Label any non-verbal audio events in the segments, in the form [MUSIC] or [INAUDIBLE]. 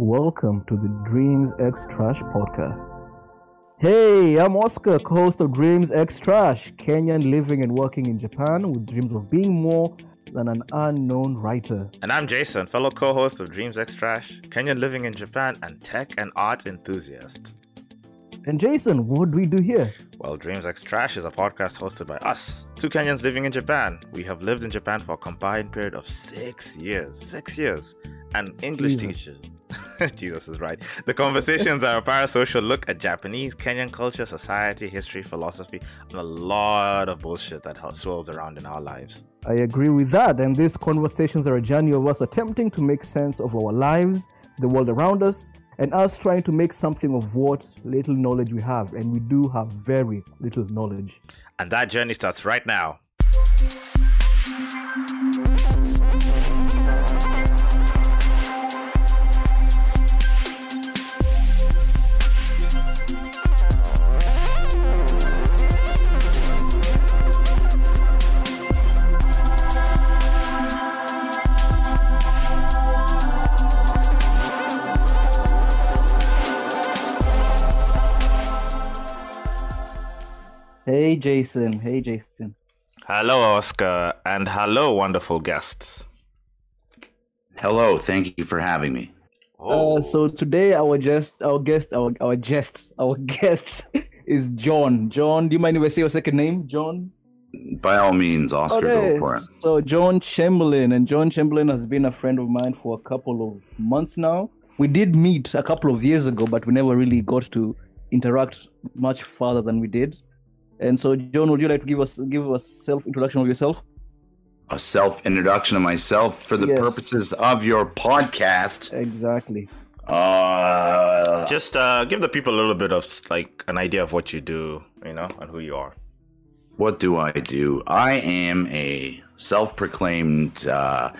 Welcome to the Dreams X Trash podcast. Hey, I'm Oscar, co host of Dreams X Trash, Kenyan living and working in Japan with dreams of being more than an unknown writer. And I'm Jason, fellow co host of Dreams X Trash, Kenyan living in Japan, and tech and art enthusiast. And Jason, what do we do here? Well, Dreams X Trash is a podcast hosted by us, two Kenyans living in Japan. We have lived in Japan for a combined period of six years. Six years. And English Jesus. teachers. [LAUGHS] Jesus is right. The conversations are a parasocial look at Japanese, Kenyan culture, society, history, philosophy, and a lot of bullshit that swirls around in our lives. I agree with that. And these conversations are a journey of us attempting to make sense of our lives, the world around us, and us trying to make something of what little knowledge we have. And we do have very little knowledge. And that journey starts right now. Hey, Jason. Hey, Jason. Hello, Oscar, and hello, wonderful guests. Hello, thank you for having me. Uh, so today our guest, our guest, our our guest, our [LAUGHS] guest is John. John, do you mind if I say your second name, John? By all means, Oscar, Okay, go for it. So John Chamberlain, and John Chamberlain has been a friend of mine for a couple of months now. We did meet a couple of years ago, but we never really got to interact much further than we did. And so, John, would you like to give us give us self introduction of yourself? A self introduction of myself for the Yes. purposes of your podcast. Exactly. Uh, Just uh, give the people a little bit of like an idea of what you do, you know, and who you are. what do I do? I am a self proclaimed uh,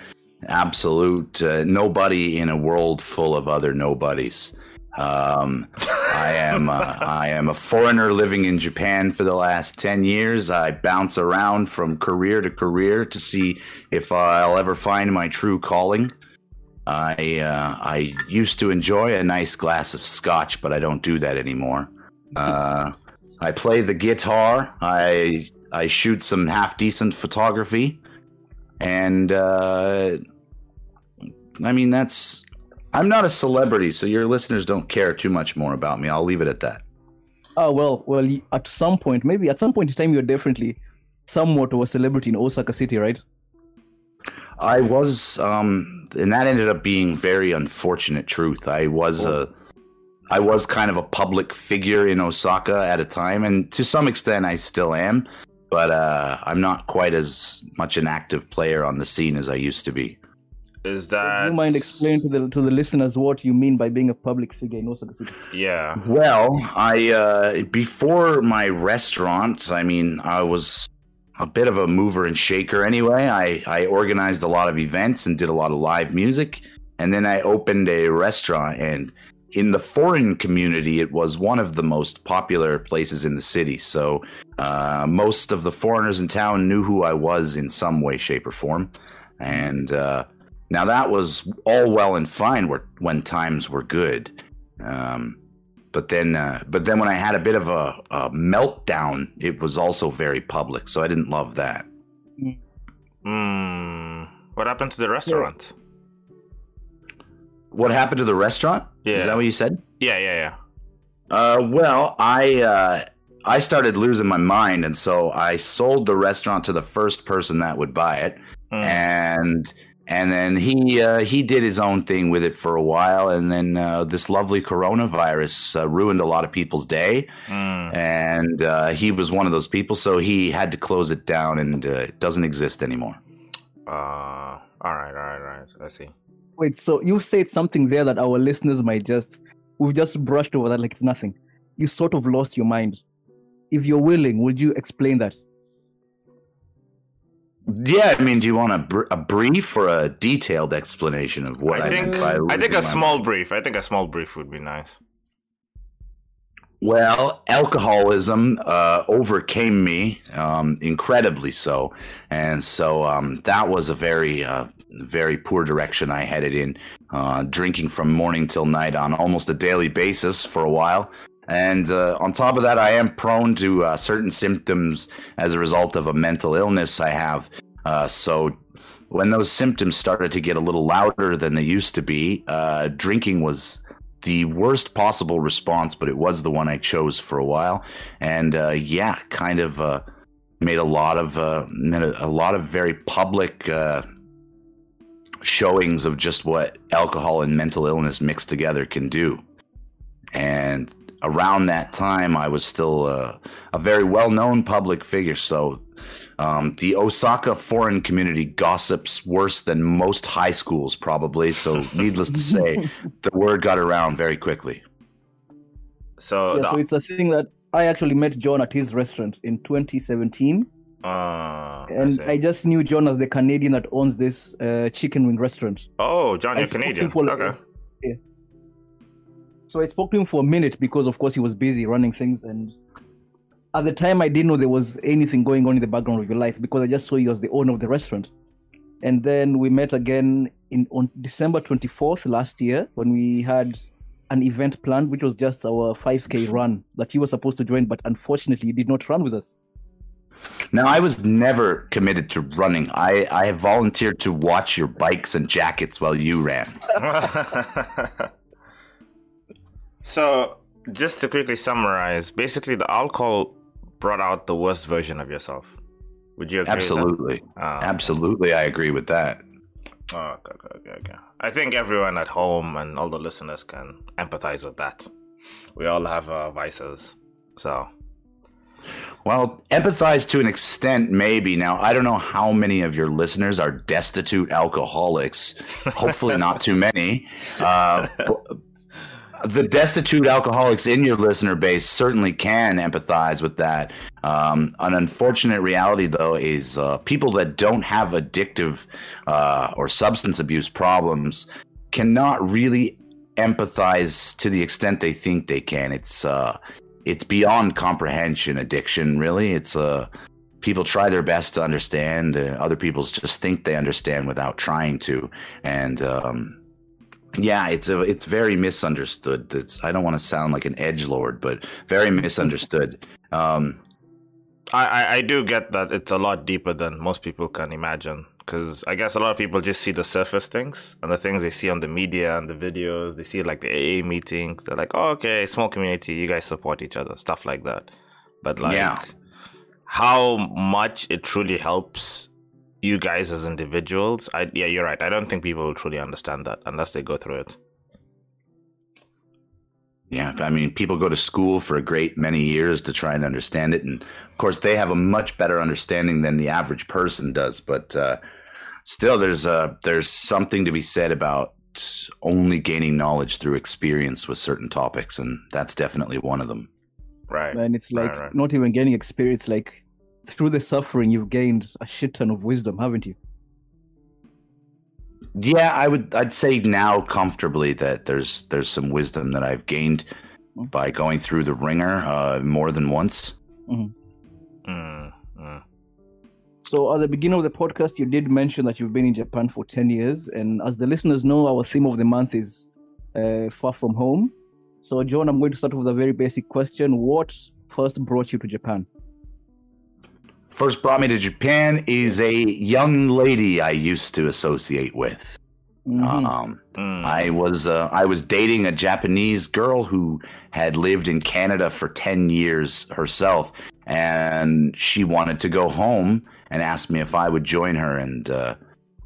absolute uh, nobody in a world full of other nobodies. Um, I am uh, I am a foreigner living in Japan for the last ten years. I bounce around from career to career to see if I'll ever find my true calling. I uh, I used to enjoy a nice glass of scotch, but I don't do that anymore. [LAUGHS] Uh, I play the guitar. I I shoot some half decent photography, and uh, I mean that's. I'm not a celebrity, so your listeners don't care too much more about me. I'll leave it at that. Oh well, well. At some point, maybe at some point in time, you're definitely somewhat of a celebrity in Osaka City, right? I was, um, and that ended up being very unfortunate. Truth, I was a, I was kind of a public figure in Osaka at a time, and to some extent, I still am. But uh, I'm not quite as much an active player on the scene as I used to be. Is Do that you mind explaining to the to the listeners what you mean by being a public figure in Osaka City? Yeah. Well, I uh, before my restaurant, I mean, I was a bit of a mover and shaker anyway. I, I organized a lot of events and did a lot of live music, and then I opened a restaurant. And in the foreign community, it was one of the most popular places in the city. So uh, most of the foreigners in town knew who I was in some way, shape, or form. And uh, now that was all well and fine where, when times were good. Um, but then, uh, but then when I had a bit of a, a meltdown, it was also very public, so I didn't love that. Hmm. What happened to the restaurant? What happened to the restaurant? Yeah. Is that what you said? Yeah, yeah, yeah. Uh, well, I uh, I started losing my mind, and so I sold the restaurant to the first person that would buy it, Hmm. and and then he uh, he did his own thing with it for a while, and then uh, this lovely coronavirus uh, ruined a lot of people's day, Hmm. and uh, he was one of those people, so he had to close it down, and uh, it doesn't exist anymore. Uh, all right, all right, all right. I see. Wait, so you said something there that our listeners might just we've just brushed over that like it's nothing. You sort of lost your mind. If you're willing, would you explain that? Yeah, I mean, do you want a, br- a brief or a detailed explanation of what I, I think by I think a small brief. I think a small brief would be nice. Well, alcoholism uh, overcame me, um, incredibly so, and so um, that was a very, uh, very poor direction I headed in. uh, drinking from morning till night on almost a daily basis for a while. And uh, on top of that, I am prone to uh, certain symptoms as a result of a mental illness I have. Uh, so when those symptoms started to get a little louder than they used to be, uh, drinking was the worst possible response, but it was the one I chose for a while. And uh, yeah, kind of uh, made a lot of a, lot of very public showings of just what alcohol and mental illness mixed together can do. And around that time, I was still uh, a very well known public figure. So um, the Osaka foreign community gossips worse than most high schools, probably. So, [LAUGHS] needless to say, the word got around very quickly. So, Yeah, the- so it's a thing that I actually met John at his restaurant in 2017, Ah, I and see. I just knew John as the Canadian that owns this uh, chicken wing restaurant. oh, John, I you're spoke to him Canadian. for like- okay. So I spoke to him for a minute because, of course, he was busy running things. And at the time, I didn't know there was anything going on in the background of your life because I just saw you as the owner of the restaurant. And then we met again in on December 24th last year when we had an event planned, which was just our 5K run that you were supposed to join, but unfortunately, you did not run with us. Now, I was never committed to running. I, I have volunteered to watch your bikes and jackets while you ran. [LAUGHS] [LAUGHS] so, just to quickly summarize, basically, the alcohol brought out the worst version of yourself. Would you agree? with that? Absolutely. Ah, Absolutely, I agree with that. Oh, okay, okay, okay, okay. I think everyone at home and all the listeners can empathize with that. We all have uh, vices, so Well, empathize to an extent, maybe. Now, I don't know how many of your listeners are destitute alcoholics. [LAUGHS] Hopefully, not too many. Uh, [LAUGHS] the destitute alcoholics in your listener base certainly can empathize with that. Um, an unfortunate reality, though, is uh, people that don't have addictive uh, or substance abuse problems cannot really empathize to the extent they think they can. It's uh, it's beyond comprehension. Addiction, really. It's uh, people try their best to understand. Other people just think they understand without trying to, and um, yeah, it's a it's very misunderstood. It's I don't want to sound like an edge lord, but very misunderstood. Um, I, I, I do get that it's a lot deeper than most people can imagine. Because I guess a lot of people just see the surface things and the things they see on the media and the videos. They see like the AA meetings. They're like, oh, okay, small community, you guys support each other, stuff like that. But like, Yeah. how much it truly helps you guys as individuals, I yeah, you're right. I don't think people will truly understand that unless they go through it. Yeah, I mean, people go to school for a great many years to try and understand it, and of course, they have a much better understanding than the average person does. But uh, still, there's uh, there's something to be said about only gaining knowledge through experience with certain topics, and that's definitely one of them. Right. And it's like Right, right. not even gaining experience, like through the suffering, you've gained a shit ton of wisdom, haven't you? Yeah, I would. I'd say now comfortably that there's there's some wisdom that I've gained by going through the wringer uh, more than once. Mm, mm. So at the beginning of the podcast, you did mention that you've been in Japan for 10 years. And as the listeners know, our theme of the month is uh, far from home. So, John, I'm going to start with a very basic question. What first brought you to Japan? First brought me to Japan is a young lady I used to associate with. Mhm. Um, Mm. I was uh, I was dating a Japanese girl who had lived in Canada for ten years herself, and she wanted to go home and asked me if I would join her. And uh,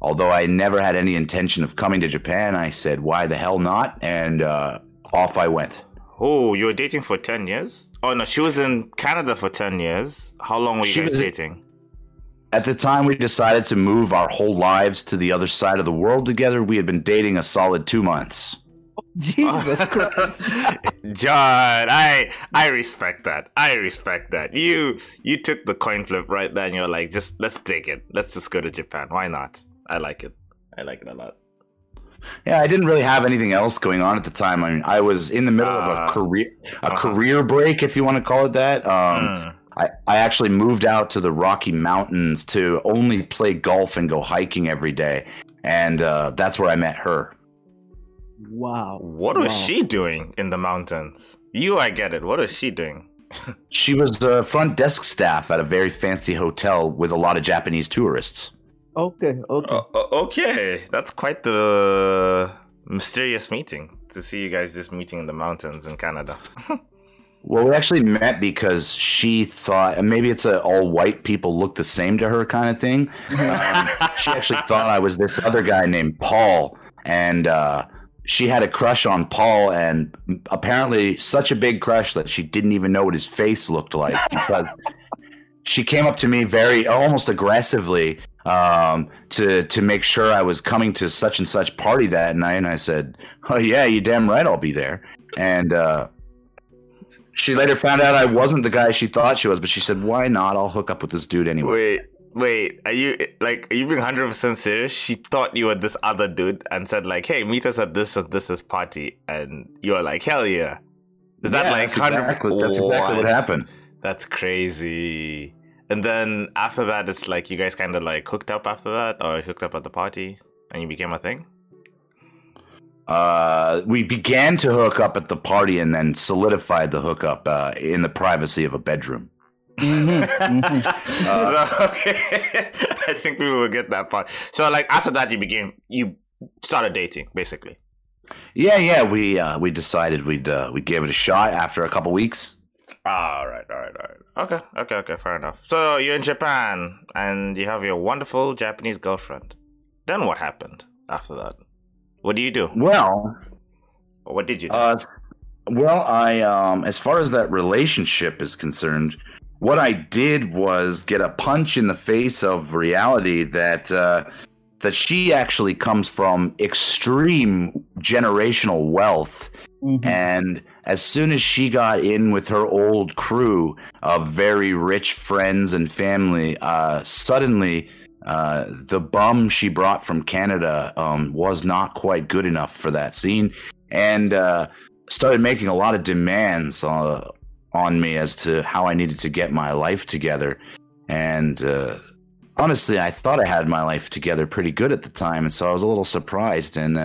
although I never had any intention of coming to Japan, I said, "Why the hell not?" And uh, off I went. Oh, you were dating for 10 years? Oh, no, she was in Canada for 10 years. How long were you She guys was- dating? At the time, we decided to move our whole lives to the other side of the world together. We had been dating a solid two months. [LAUGHS] Jesus [LAUGHS] Christ. John, I I respect that. I respect that. You you took the coin flip right there and you're like, just let's take it. Let's just go to Japan. Why not? I like it. I like it a lot. Yeah, I didn't really have anything else going on at the time. I mean, I was in the middle of Ah. a career a Uh-huh. career break, if you want to call it that. Um, Mm. I, I actually moved out to the Rocky Mountains to only play golf and go hiking every day, and uh, that's where I met her. Wow. What was Wow. she doing in the mountains? You, I get it. What was she doing? [LAUGHS] She was the front desk staff at a very fancy hotel with a lot of Japanese tourists. Okay, okay. O- o- okay, that's quite the mysterious meeting to see you guys just meeting in the mountains in Canada. [LAUGHS] Well, we actually met because she thought, and maybe it's a all white people look the same to her kind of thing. [LAUGHS] Um, she actually thought I was this other guy named Paul, and uh, she had a crush on Paul, and apparently such a big crush that she didn't even know what his face looked like because she came up to me very almost aggressively um, to to make sure I was coming to such and such party that night, and I said, "Oh yeah, you damn right, I'll be there." And uh, she later found out I wasn't the guy she thought she was, but she said, "Why not? I'll hook up with this dude anyway." wait, wait, are you like are you being hundred percent serious? She thought you were this other dude and said like, "Hey, meet us at this and this this party," and you were like, "Hell yeah!" Is that like that's 100 exactly, that's exactly what happened? That's crazy. And then after that, it's like you guys kind of like hooked up after that, or hooked up at the party, and you became a thing. Uh, we began to hook up at the party and then solidified the hookup uh, in the privacy of a bedroom. Mhm, mhm. So, okay, [LAUGHS] I think we will get that part. So, like after that, you became you started dating, basically. Yeah, yeah, we uh, we decided we'd uh, we gave it a shot after a couple weeks. All right, all right, all right. Okay, okay, okay. Fair enough. So you're in Japan and you have your wonderful Japanese girlfriend. Then what happened after that? What do you do? Well, what did you do? Uh, well, I um, as far as that relationship is concerned, what I did was get a punch in the face of reality that uh, that she actually comes from extreme generational wealth, Mhm. and as soon as she got in with her old crew of very rich friends and family, uh, suddenly. Uh, the bum she brought from Canada um, was not quite good enough for that scene, and uh, started making a lot of demands uh, on me as to how I needed to get my life together. And uh, honestly, I thought I had my life together pretty good at the time, and so I was a little surprised. And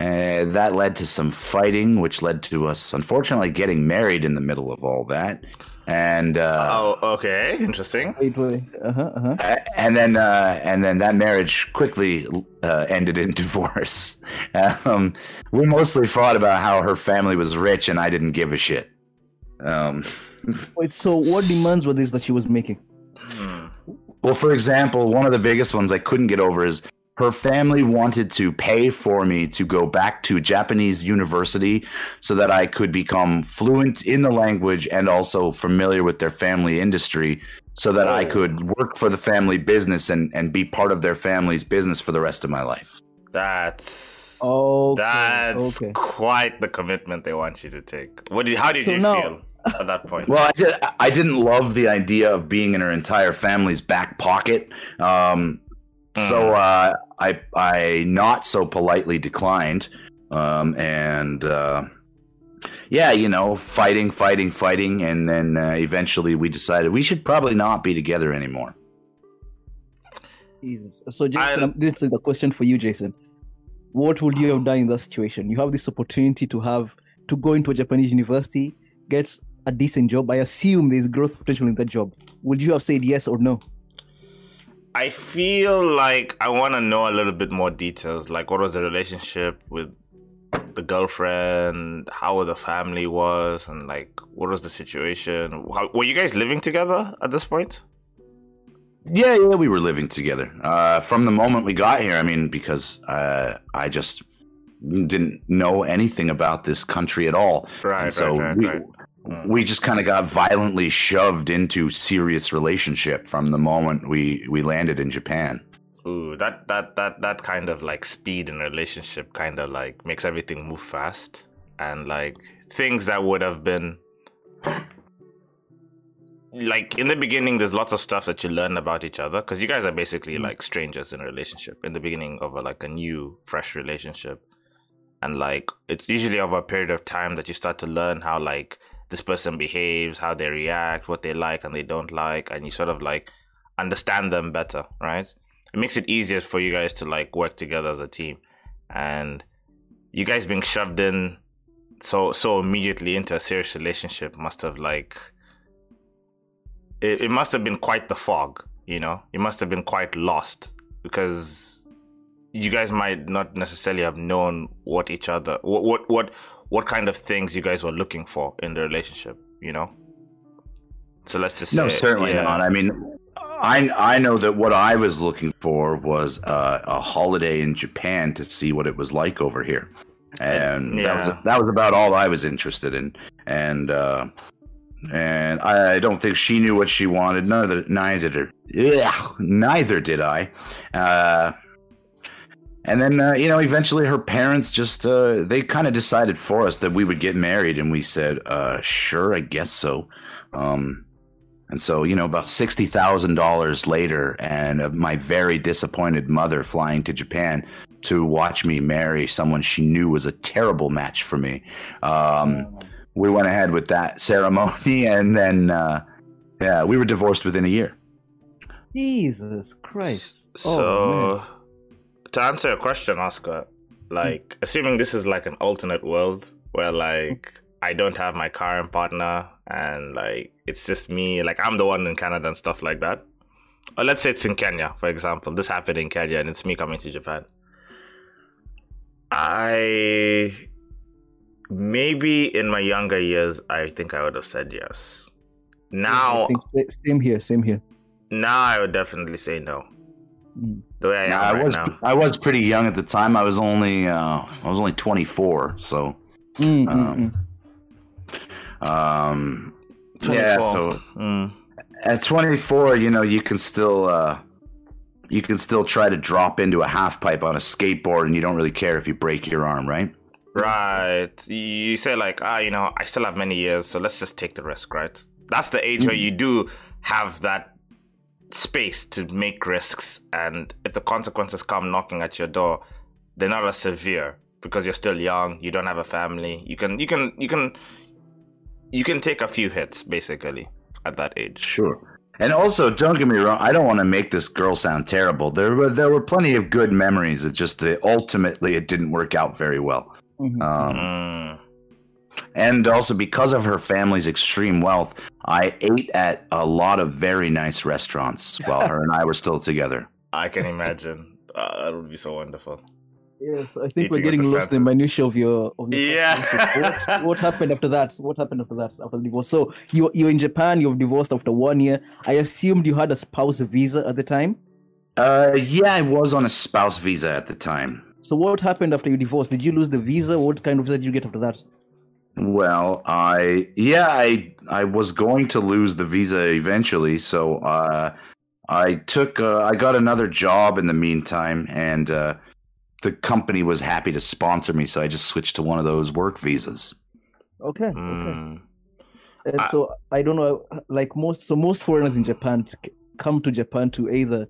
uh, uh, that led to some fighting, which led to us, unfortunately, getting married in the middle of all that. And uh, oh, okay, interesting. Wait, wait. Uh-huh, uh-huh. and then uh, and then that marriage quickly uh, ended in [LAUGHS] divorce. Um, we mostly fought about how her family was rich and I didn't give a shit. Um, Wait, so what demands were these that she was making? Hmm. well, for example, one of the biggest ones I couldn't get over is her family wanted to pay for me to go back to Japanese university so that I could become fluent in the language and also familiar with their family industry so that I Oh. could work for the family business and, and be part of their family's business for the rest of my life. That's Okay. that's okay. quite the commitment they want you to take. What did? How did So you now- feel at that point? Well, I, did, I didn't love the idea of being in her entire family's back pocket. Um, So uh, I I not so politely declined, um, and uh, yeah, you know, fighting, fighting, fighting, and then uh, eventually we decided we should probably not be together anymore. Jesus. So, Jason, I- um, this is the question for you, Jason. What would you have done in that situation? You have this opportunity to have to go into a Japanese university, get a decent job. I assume there's growth potential in that job. Would you have said yes or no? I feel like I want to know a little bit more details. Like, what was the relationship with the girlfriend? How the family was, and like, what was the situation? How, were you guys living together at this point? Yeah, yeah, we were living together uh, from the moment we got here. I mean, because uh, I just didn't know anything about this country at all. Right, And so right, right, we, right. Mm. we just kind of got violently shoved into serious relationship from the moment we we landed in Japan. Ooh, that that that that kind of like speed in relationship kind of like makes everything move fast, and like things that would have been like in the beginning there's lots of stuff that you learn about each other because you guys are basically like strangers in a relationship in the beginning of a, like a new fresh relationship and like it's usually over a period of time that you start to learn how like this person behaves how they react what they like and they don't like and you sort of like understand them better right? It makes it easier for you guys to like work together as a team. And you guys being shoved in so so immediately into a serious relationship must have like it, it must have been quite the fog you know? You must have been quite lost because you guys might not necessarily have known what each other what what what, what kind of things you guys were looking for in the relationship you know so let's just say, No, certainly yeah. not. I mean, I I know that what I was looking for was uh, a holiday in Japan to see what it was like over here, and that was that was about all I was interested in. And uh, and I don't think she knew what she wanted. Neither neither did Ugh, neither did I. Uh, and then uh, you know, eventually her parents just uh, they kind of decided for us that we would get married, and we said, uh, "Sure, I guess so." Um, and so, you know, about sixty thousand dollars later, and uh, my very disappointed mother flying to Japan to watch me marry someone she knew was a terrible match for me. Um, we went ahead with that [LAUGHS] ceremony, and then, uh, yeah, we were divorced within a year. Jesus Christ. so Oh, man. To answer your question oscar like assuming this is like an alternate world where like i don't have my current partner and like it's just me like i'm the one in canada and stuff like that or let's say it's in kenya for example this happened in kenya and it's me coming to japan i maybe in my younger years i think i would have said yes now same here, same here. now i would definitely say no Mm. The way i am Now, I was now I was pretty young at the time. I was only uh, I was only twenty four, so Mm, mm, Um, mm. um, yeah. So Mm. at 24 you know you can still uh you can still try to drop into a half pipe on a skateboard and you don't really care if you break your arm right Right. You say like, ah, you know, I still have many years, so let's just take the risk, right? That's the age where you do have that space to make risks, and if the consequences come knocking at your door, they're not as severe because you're still young. You don't have a family. You can, you can, you can, you can take a few hits basically at that age. sure and also don't get me wrong i don't want to make this girl sound terrible there were there were plenty of good memories it just that ultimately it didn't work out very well Mhm. um, Mm. And also because of her family's extreme wealth i ate at a lot of very nice restaurants while her and i were still together I can imagine. Uh, that would be so wonderful. Yes, I think Eating we're getting lost in fancy- minutia of your of your Yeah. [LAUGHS] what, what happened after that? What happened after that? After the divorce? So you you're in Japan. You've divorced after one year. I assumed you had a spouse visa at the time. uh, yeah i was on a spouse visa at the time So what happened after you divorced? Did you lose the visa? What kind of visa did you get after that? Well, I yeah, I I was going to lose the visa eventually, so uh, I took uh, I got another job in the meantime, and uh, the company was happy to sponsor me, so I just switched to one of those work visas. Okay. Okay. Mm. And I- so I don't know, like most, so most foreigners in Japan come to Japan to either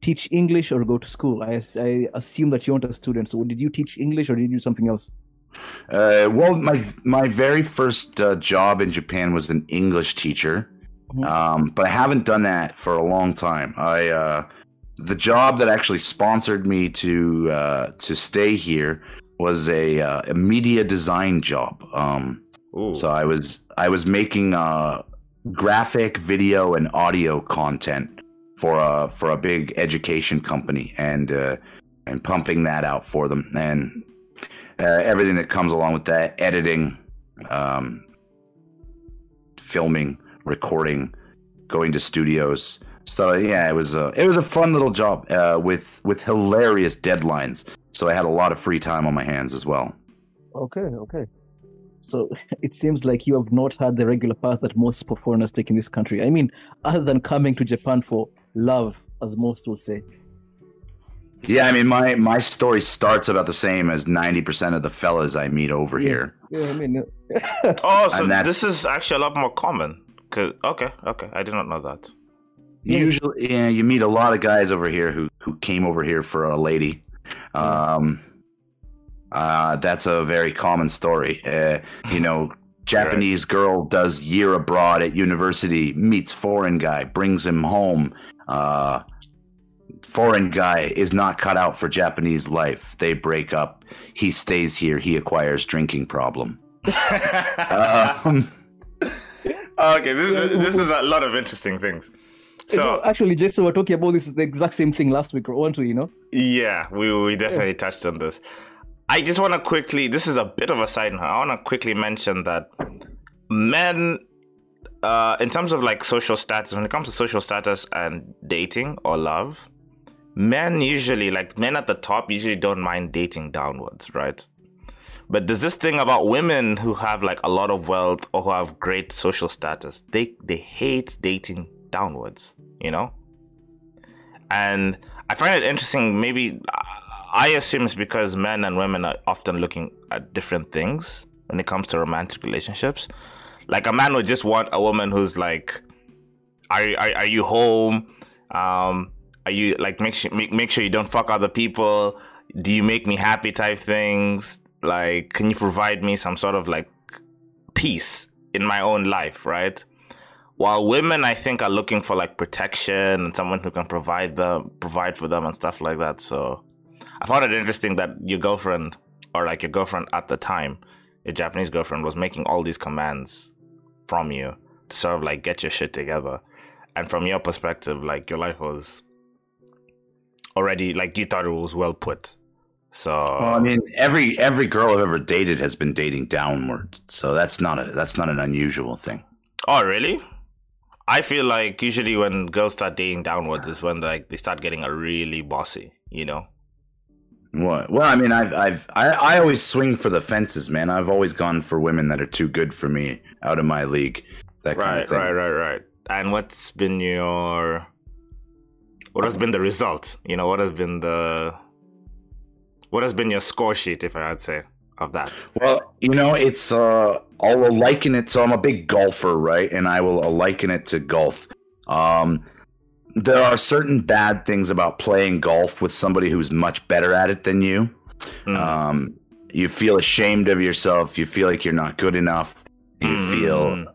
teach English or go to school. I, I assume that you weren't a student. So did you teach English or did you do something else? Uh, well, my my very first uh, job in Japan was an English teacher, Mhm. um, but I haven't done that for a long time. I uh, the job that actually sponsored me to uh, to stay here was a, uh, a media design job. Um, So I was I was making uh, graphic, video, and audio content for a for a big education company, and uh, and pumping that out for them, and uh, everything that comes along with that, editing, um, filming, recording, going to studios. So yeah, it was a it was a fun little job uh, with with hilarious deadlines. So I had a lot of free time on my hands as well. Okay, okay. So [LAUGHS] it seems like you have not had the regular path that most foreigners take in this country. I mean, other than coming to Japan for love, as most will say. Yeah, I mean my my story starts about the same as ninety percent of the fellas I meet over Yeah. here. Yeah, I mean, [LAUGHS] Oh, so this is actually a lot more common. 'Cause- okay, okay, I did not know that. Usually, yeah, you meet a lot of guys over here who who came over here for a lady. Um, uh, that's a very common story. Uh, you know, [LAUGHS] Japanese girl does year abroad at university, meets foreign guy, brings him home. Uh, foreign guy is not cut out for Japanese life. They break up. He stays here. He acquires drinking problem. [LAUGHS] um, okay, this, this is a lot of interesting things. So actually, Jason, we're talking about this the exact same thing last week, weren't we? You know? Yeah, we we definitely yeah. touched on this. I just want to quickly. This is a bit of a side note. I want to quickly mention that men, uh, in terms of like social status, when it comes to social status and dating or love, men usually like men at the top usually don't mind dating downwards, right? But there's this thing about women who have like a lot of wealth or who have great social status. They they hate dating downwards, you know? And I find it interesting. Maybe I assume it's because men and women are often looking at different things when it comes to romantic relationships. Like a man would just want a woman who's like, "Are are, are you home? Um, are you like make sure make, make sure you don't fuck other people? Do you make me happy?" Type things. Like, can you provide me some sort of like peace in my own life, right? While women, I think, are looking for like protection and someone who can provide them, provide for them, and stuff like that. So, I found it interesting that your girlfriend, or like your girlfriend at the time, your Japanese girlfriend, was making all these commands from you to sort of like get your shit together. And from your perspective, like your life was already like you thought it was well put. So well, I mean, every every girl I've ever dated has been dating downward, so that's not a that's not an unusual thing. Oh, really? I feel like usually when girls start dating downwards is when like they start getting a really bossy, you know. What? Well, I mean, I've I've I, I always swing for the fences, man. I've always gone for women that are too good for me, out of my league. That right, kind of thing. right, right, right. And what's been your what has been the result? You know, what has been the what has been your score sheet, if I would say, of that? Well, you know, it's uh, I'll liken it. So I'm a big golfer, right? And I will liken it to golf. Um, there are certain bad things about playing golf with somebody who's much better at it than you. Mm. Um, you feel ashamed of yourself. You feel like you're not good enough. You mm. feel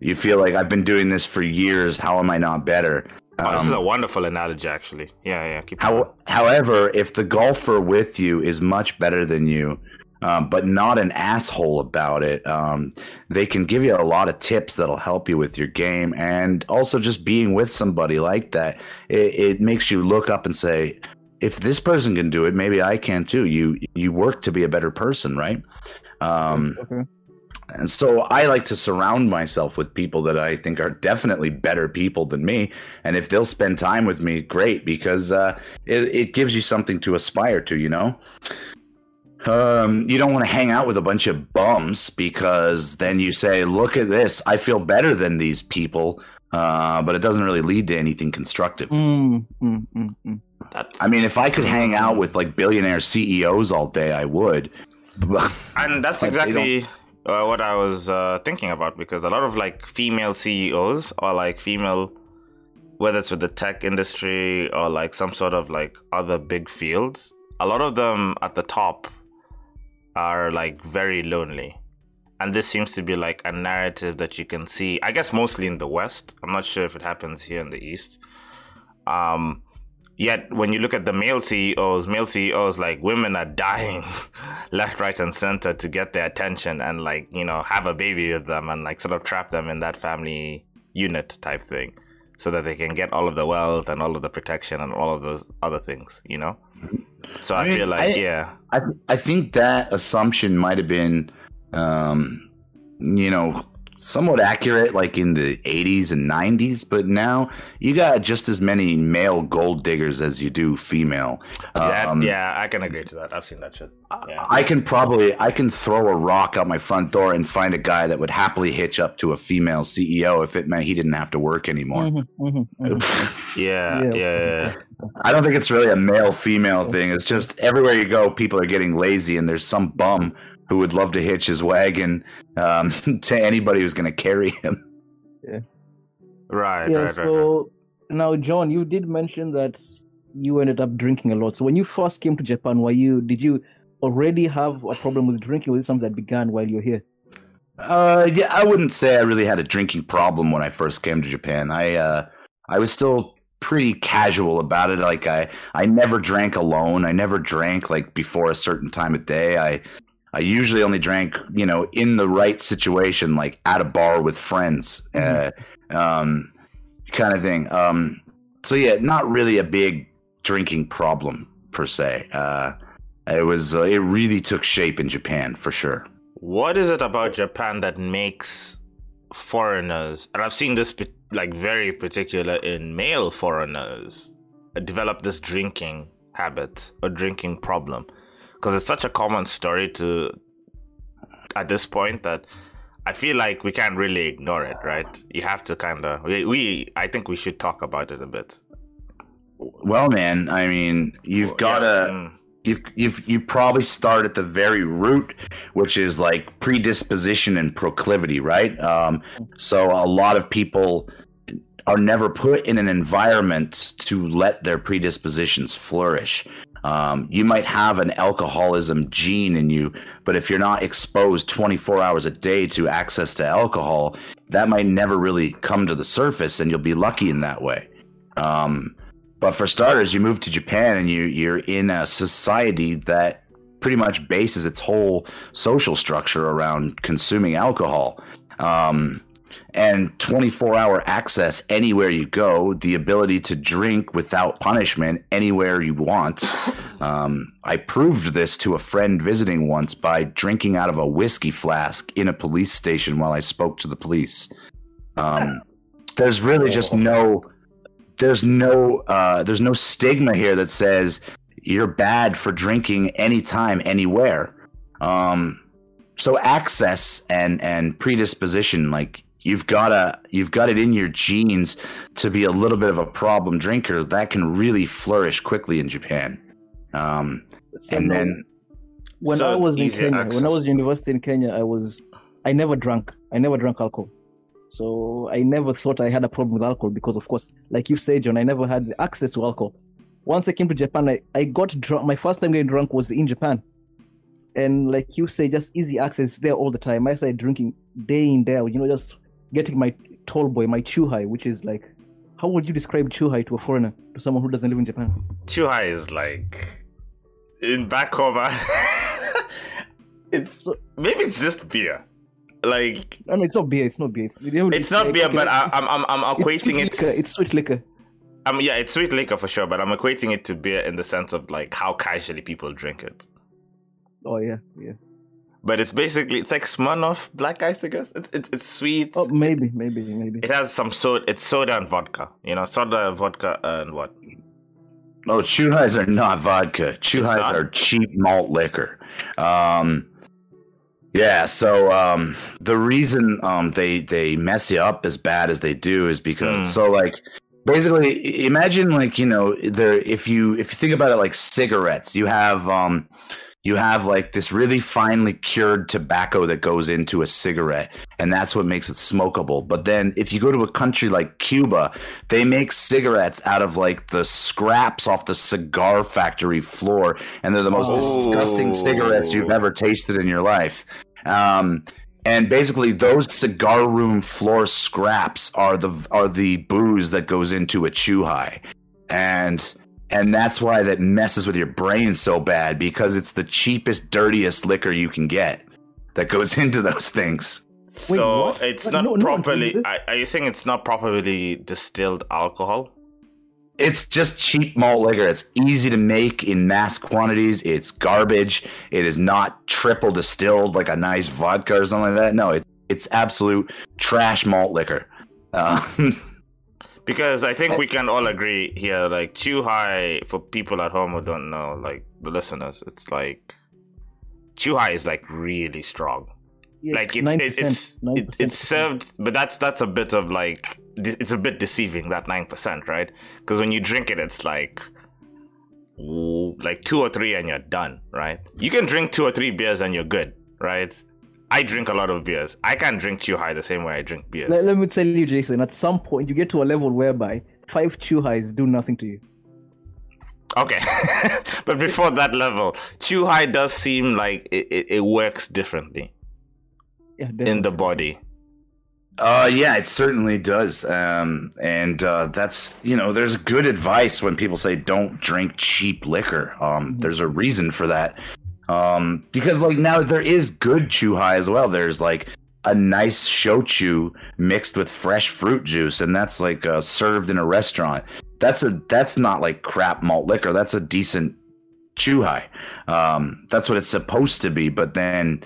you feel like I've been doing this for years. How am I not better? Oh, this is a um, wonderful analogy, actually. Yeah, yeah. Keep how, however, if the golfer with you is much better than you, um, but not an asshole about it, um, they can give you a lot of tips that'll help you with your game. And also, just being with somebody like that, it, it makes you look up and say, if this person can do it, maybe I can too. You you work to be a better person, right? Um, okay. And so I like to surround myself with people that I think are definitely better people than me. And if they'll spend time with me, great, because uh, it, it gives you something to aspire to, you know? Um, you don't want to hang out with a bunch of bums because then you say, look at this, I feel better than these people. Uh, but it doesn't really lead to anything constructive. Mm, mm, mm, mm. I mean, if I could hang out with like billionaire CEOs all day, I would. [LAUGHS] and that's exactly uh, what I was uh, thinking about because a lot of like female CEOs or like female, whether it's with the tech industry or like some sort of like other big fields, a lot of them at the top are like very lonely. And this seems to be like a narrative that you can see, I guess mostly in the West. I'm not sure if it happens here in the East. Um, Yet when you look at the male CEOs, male CEOs like women are dying [LAUGHS] left, right, and center to get their attention and like, you know, have a baby with them and like sort of trap them in that family unit type thing. So that they can get all of the wealth and all of the protection and all of those other things, you know? So I, I mean, feel like, I, yeah. I I think that assumption might have been um you know, somewhat accurate like in the 80s and 90s but now you got just as many male gold diggers as you do female. Yeah, um, yeah i can agree to that. I've seen that shit. Yeah. i can probably i can throw a rock out my front door and find a guy that would happily hitch up to a female ceo if it meant he didn't have to work anymore. Mm-hmm, mm-hmm, mm-hmm. [LAUGHS] yeah, yeah, yeah i don't think it's really a male female thing. It's just everywhere you go people are getting lazy and there's some bum who would love to hitch his wagon um, [LAUGHS] to anybody who's going to carry him. Yeah. Right. Yeah. Right, so right, right. now, John, you did mention that you ended up drinking a lot. So when you first came to Japan, were you did you already have a problem with drinking? Was it something that began while you're here? Uh, yeah, I wouldn't say I really had a drinking problem when I first came to Japan. I uh, I was still pretty casual about it. Like I, I never drank alone. I never drank like before a certain time of day. I, I usually only drank, you know, in the right situation, like at a bar with friends, mm-hmm. uh, um, kind of thing. Um, so yeah, not really a big drinking problem per se. Uh, it was, uh, it really took shape in Japan for sure. What is it about Japan that makes foreigners, and I've seen this like very particular in male foreigners, develop this drinking habit or drinking problem? Because it's such a common story to at this point that I feel like we can't really ignore it, right? You have to kind of we, we I think we should talk about it a bit. Well, man, I mean, you've got to yeah. mm you've you've you probably start at the very root, which is like predisposition and proclivity, right? Um, so a lot of people are never put in an environment to let their predispositions flourish. Um, you might have an alcoholism gene in you, but if you're not exposed 24 hours a day to access to alcohol, that might never really come to the surface, and you'll be lucky in that way. Um, but for starters, you move to Japan and you you're in a society that pretty much bases its whole social structure around consuming alcohol. Um, and 24 hour access anywhere you go, the ability to drink without punishment anywhere you want. [LAUGHS] Um, I proved this to a friend visiting once by drinking out of a whiskey flask in a police station while I spoke to the police. Um, [LAUGHS] there's really just no there's no uh, there's no stigma here that says you're bad for drinking anytime, anywhere. Um, so access and and predisposition, like you've gotta you've got it in your genes to be a little bit of a problem drinker. That can really flourish quickly in Japan. Um, so and then when so I was in Kenya, access. when I was in university in Kenya, I was I never drank. I never drank alcohol. So I never thought I had a problem with alcohol because, of course, like you said, John, I never had access to alcohol. Once I came to Japan, I, I got drunk. My first time getting drunk was in Japan. And like you say, just easy access there all the time. I started drinking day in, day out, you know, just getting my tall boy, my chuhai, which is like, how would you describe chuhai to a foreigner, to someone who doesn't live in Japan? Chuhai is like, in back home, [LAUGHS] it's so, maybe it's just beer like I mean, it's not beer. It's not beer. It's, it's not beer, but I, am I'm I'm equating it's it. It's sweet liquor. Um, yeah, it's sweet liquor for sure, but I'm equating it to beer in the sense of like how casually people drink it. Oh yeah, yeah. But it's basically it's like Smirnoff Black Ice, I guess. It's it's, it's sweet. Oh, maybe, maybe, maybe. It has some soda. It's soda and vodka. You know, soda, vodka, and what? Oh, chuhais are not vodka. Chuhais are cheap malt liquor. Um, yeah, so um, the reason um, they they mess you up as bad as they do is because mm. so like basically imagine like you know there if you if you think about it like cigarettes you have um you have like this really finely cured tobacco that goes into a cigarette and that's what makes it smokable. But then if you go to a country like cuba they make cigarettes out of like the scraps off the cigar factory floor and they're the most oh. disgusting cigarettes you've ever tasted in your life. Um, and basically those cigar room floor scraps are the are the booze that goes into a chuhai and and that's why that messes with your brain so bad because it's the cheapest, dirtiest liquor you can get that goes [LAUGHS] into those things. So Wait, it's not no, properly. No, are you saying it's not properly distilled alcohol? It's just cheap malt liquor. It's easy to make in mass quantities. It's garbage. It is not triple distilled like a nice vodka or something like that. No, it's it's absolute trash malt liquor. Uh, [LAUGHS] because I think we can all agree here, like chuhai for people at home who don't know, like the listeners, it's like chuhai is like really strong. Like it's it's it's, it's, it's served, but that's that's a bit of like it's a bit deceiving that nine percent, right? Because when you drink it, it's like like two or three and you're done, right? You can drink two or three beers and you're good, right? I drink a lot of beers. I can't drink chuhai the same way I drink beers. Let, let me tell you, Jason. At some point, you get to a level whereby five Chuhais do nothing to you. Okay, [LAUGHS] but before that level, chuhai does seem like it, it, it works differently. Yeah, in the body. Uh, yeah, it certainly does. Um, and uh, that's you know, there's good advice when people say don't drink cheap liquor. Um, there's a reason for that. Um, because like now there is good Chuhai as well. There's like a nice shochu mixed with fresh fruit juice, and that's like uh, served in a restaurant. That's a that's not like crap malt liquor. That's a decent Chuhai. Um, that's what it's supposed to be. But then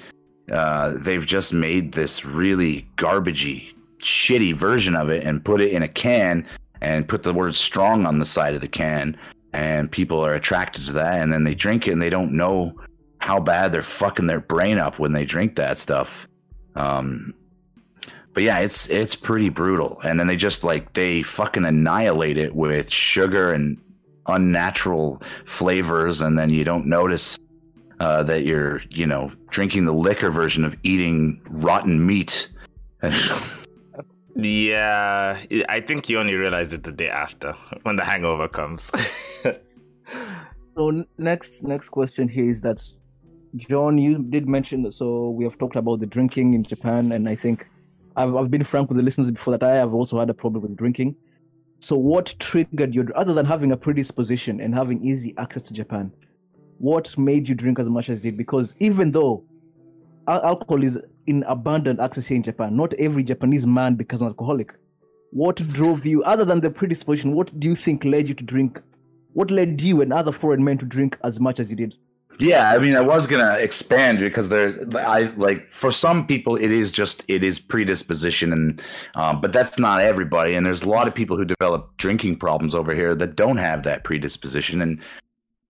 uh, they've just made this really garbagey, shitty version of it and put it in a can and put the word strong on the side of the can. And people are attracted to that. And then they drink it and they don't know how bad they're fucking their brain up when they drink that stuff. Um, but yeah, it's it's pretty brutal. And then they just like they fucking annihilate it with sugar and unnatural flavors, and then you don't notice uh, that you're you know drinking the liquor version of eating rotten meat. [LAUGHS] Yeah, I think you only realize it the day after when the hangover comes. [LAUGHS] So next next question here is that John, you did mention so we have talked about the drinking in Japan, and I think I've I've been frank with the listeners before that I have also had a problem with drinking. So what triggered you other than having a predisposition and having easy access to Japan? What made you drink as much as you did? Because even though alcohol is in abundant access here in Japan, not every Japanese man becomes an alcoholic. What drove you, other than the predisposition, what do you think led you to drink? What led you and other foreign men to drink as much as you did? Yeah, I mean, I was gonna expand because there's, I like for some people it is just it is predisposition, and um, but that's not everybody. And there's a lot of people who develop drinking problems over here that don't have that predisposition, and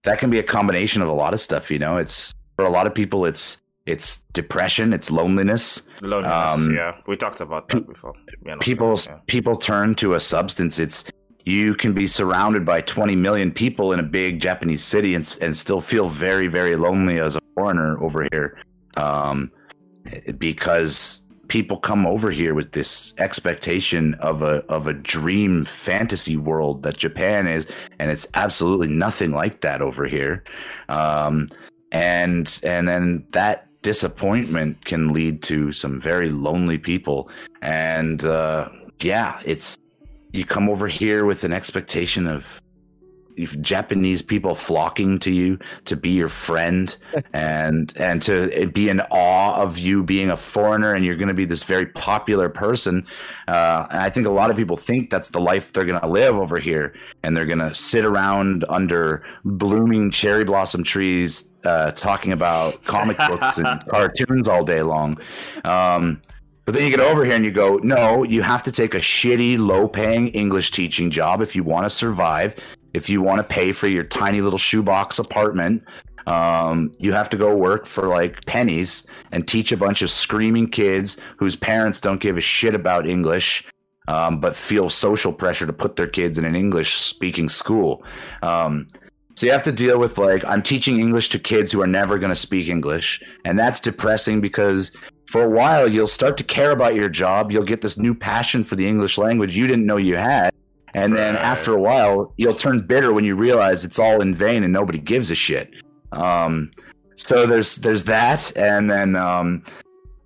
that can be a combination of a lot of stuff. You know, it's for a lot of people, it's it's depression, it's loneliness. Loneliness, Um, yeah. We talked about that before. People yeah. people turn to a substance. It's you can be surrounded by 20 million people in a big Japanese city and and still feel very very lonely as a foreigner over here, um, because people come over here with this expectation of a of a dream fantasy world that Japan is, and it's absolutely nothing like that over here. Um, and and then that disappointment can lead to some very lonely people and uh yeah it's you come over here with an expectation of if Japanese people flocking to you to be your friend [LAUGHS] and and to be in awe of you being a foreigner and you're going to be this very popular person uh, and I think a lot of people think that's the life they're going to live over here and they're going to sit around under blooming cherry blossom trees uh, talking about comic books and [LAUGHS] cartoons all day long. Um, but then you get over here and you go, no, you have to take a shitty, low paying English teaching job if you want to survive. If you want to pay for your tiny little shoebox apartment, um, you have to go work for like pennies and teach a bunch of screaming kids whose parents don't give a shit about English, um, but feel social pressure to put their kids in an English speaking school. Um, so you have to deal with like, I'm teaching English to kids who are never going to speak English. And that's depressing because for a while you'll start to care about your job. You'll get this new passion for the english language you didn't know you had. And then after a while you'll turn bitter when you realize it's all in vain and nobody gives a shit. Um, so there's there's that. And then um,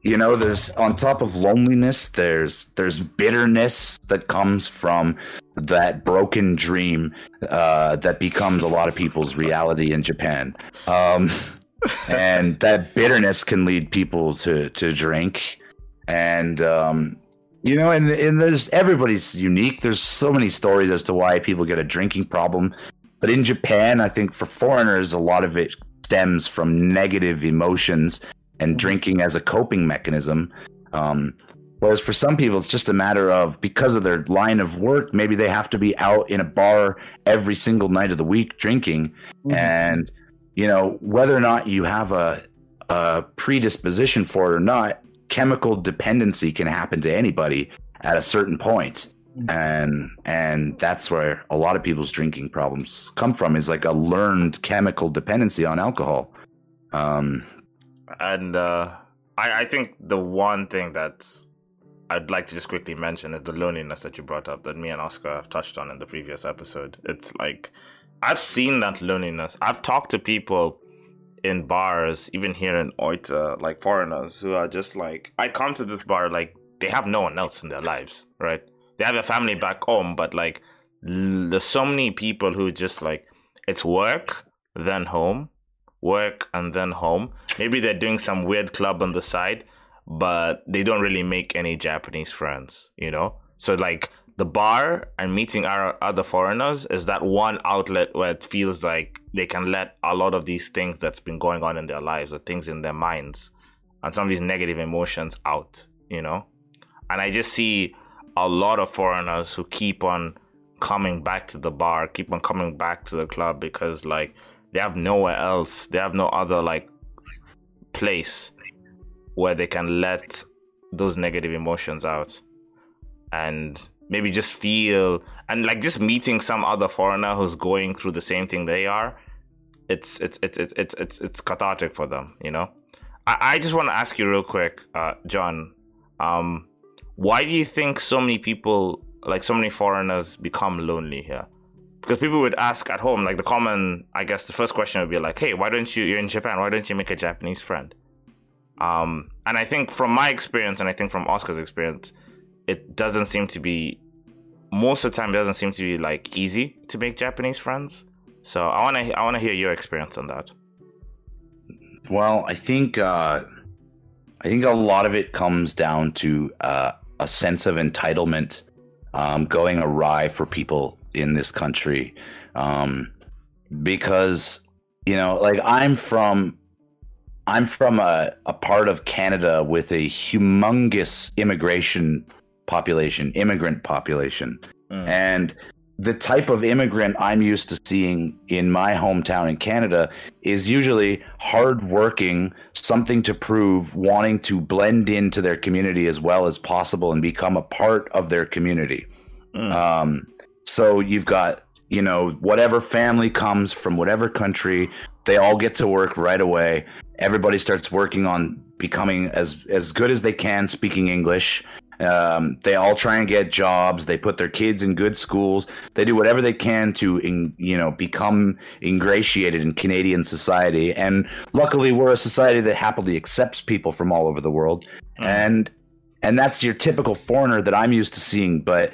you know there's on top of loneliness there's there's bitterness that comes from that broken dream uh, that becomes a lot of people's reality in japan. Um, and that bitterness can lead people to to drink. And um you know and, and there's everybody's unique. There's so many stories as to why people get a drinking problem. But in japan i think for foreigners a lot of it stems from negative emotions and drinking as a coping mechanism. Um Whereas for some people, it's just a matter of because of their line of work, maybe they have to be out in a bar every single night of the week drinking. And, you know, whether or not you have a, a predisposition for it or not, chemical dependency can happen to anybody at a certain. Mhm. And and that's where a lot of people's drinking problems come from is like a learned chemical dependency on alcohol. Um, And uh, I, I think the one thing that's I'd like to just quickly mention is the loneliness that you brought up that me and Oscar have touched on in the previous episode. It's like I've seen that loneliness. I've talked to people in bars, even here in Oita, like foreigners who are just like I come to this bar like they have no one else in their lives, right? They have a family back home, but like there's so many people who just like it's work then home, work and then home. Maybe they're doing some weird club on the side, but they don't really make any Japanese friends, you know? So like the bar and meeting our other foreigners is that one outlet where it feels like they can let a lot of these things that's been going on in their lives or things in their minds and some of these negative emotions out, you know? And I just see a lot of foreigners who keep on coming back to the bar, keep on coming back to the club because like they have nowhere else. They have no other like place where they can let those negative emotions out and maybe just feel and like just meeting some other foreigner who's going through the same thing they are it's it's it's it's it's it's, it's cathartic for them you know? I, I just want to ask you real quick uh, john um why do you think so many people like so many foreigners become lonely here? Because people would ask at home like the common i guess the first question would be like hey why don't you you're in japan why don't you make a japanese friend? Um and i think from my experience and i think from oscar's experience it doesn't seem to be most of the time it doesn't seem to be like easy to make japanese friends. So i want to i want to hear your experience on that. Well, I think uh, I think a lot of it comes down to uh, a sense of entitlement um, going awry for people in this country, um, because you know, like I'm from I'm from a, a part of Canada with a humongous immigration population, immigrant population, Mm. and the type of immigrant I'm used to seeing in my hometown in Canada is usually hardworking, something to prove, wanting to blend into their community as well as possible and become a part of their community. Mm. Um, so you've got, you know, whatever family comes from whatever country, they all get to work right away. Everybody starts working on becoming as as good as they can speaking English. Um, they all try and get jobs. They put their kids in good schools. They do whatever they can to, in, you know, become ingratiated in Canadian society. And luckily, we're a society that happily accepts people from all over the world. Mm. And and that's your typical foreigner that I'm used to seeing. But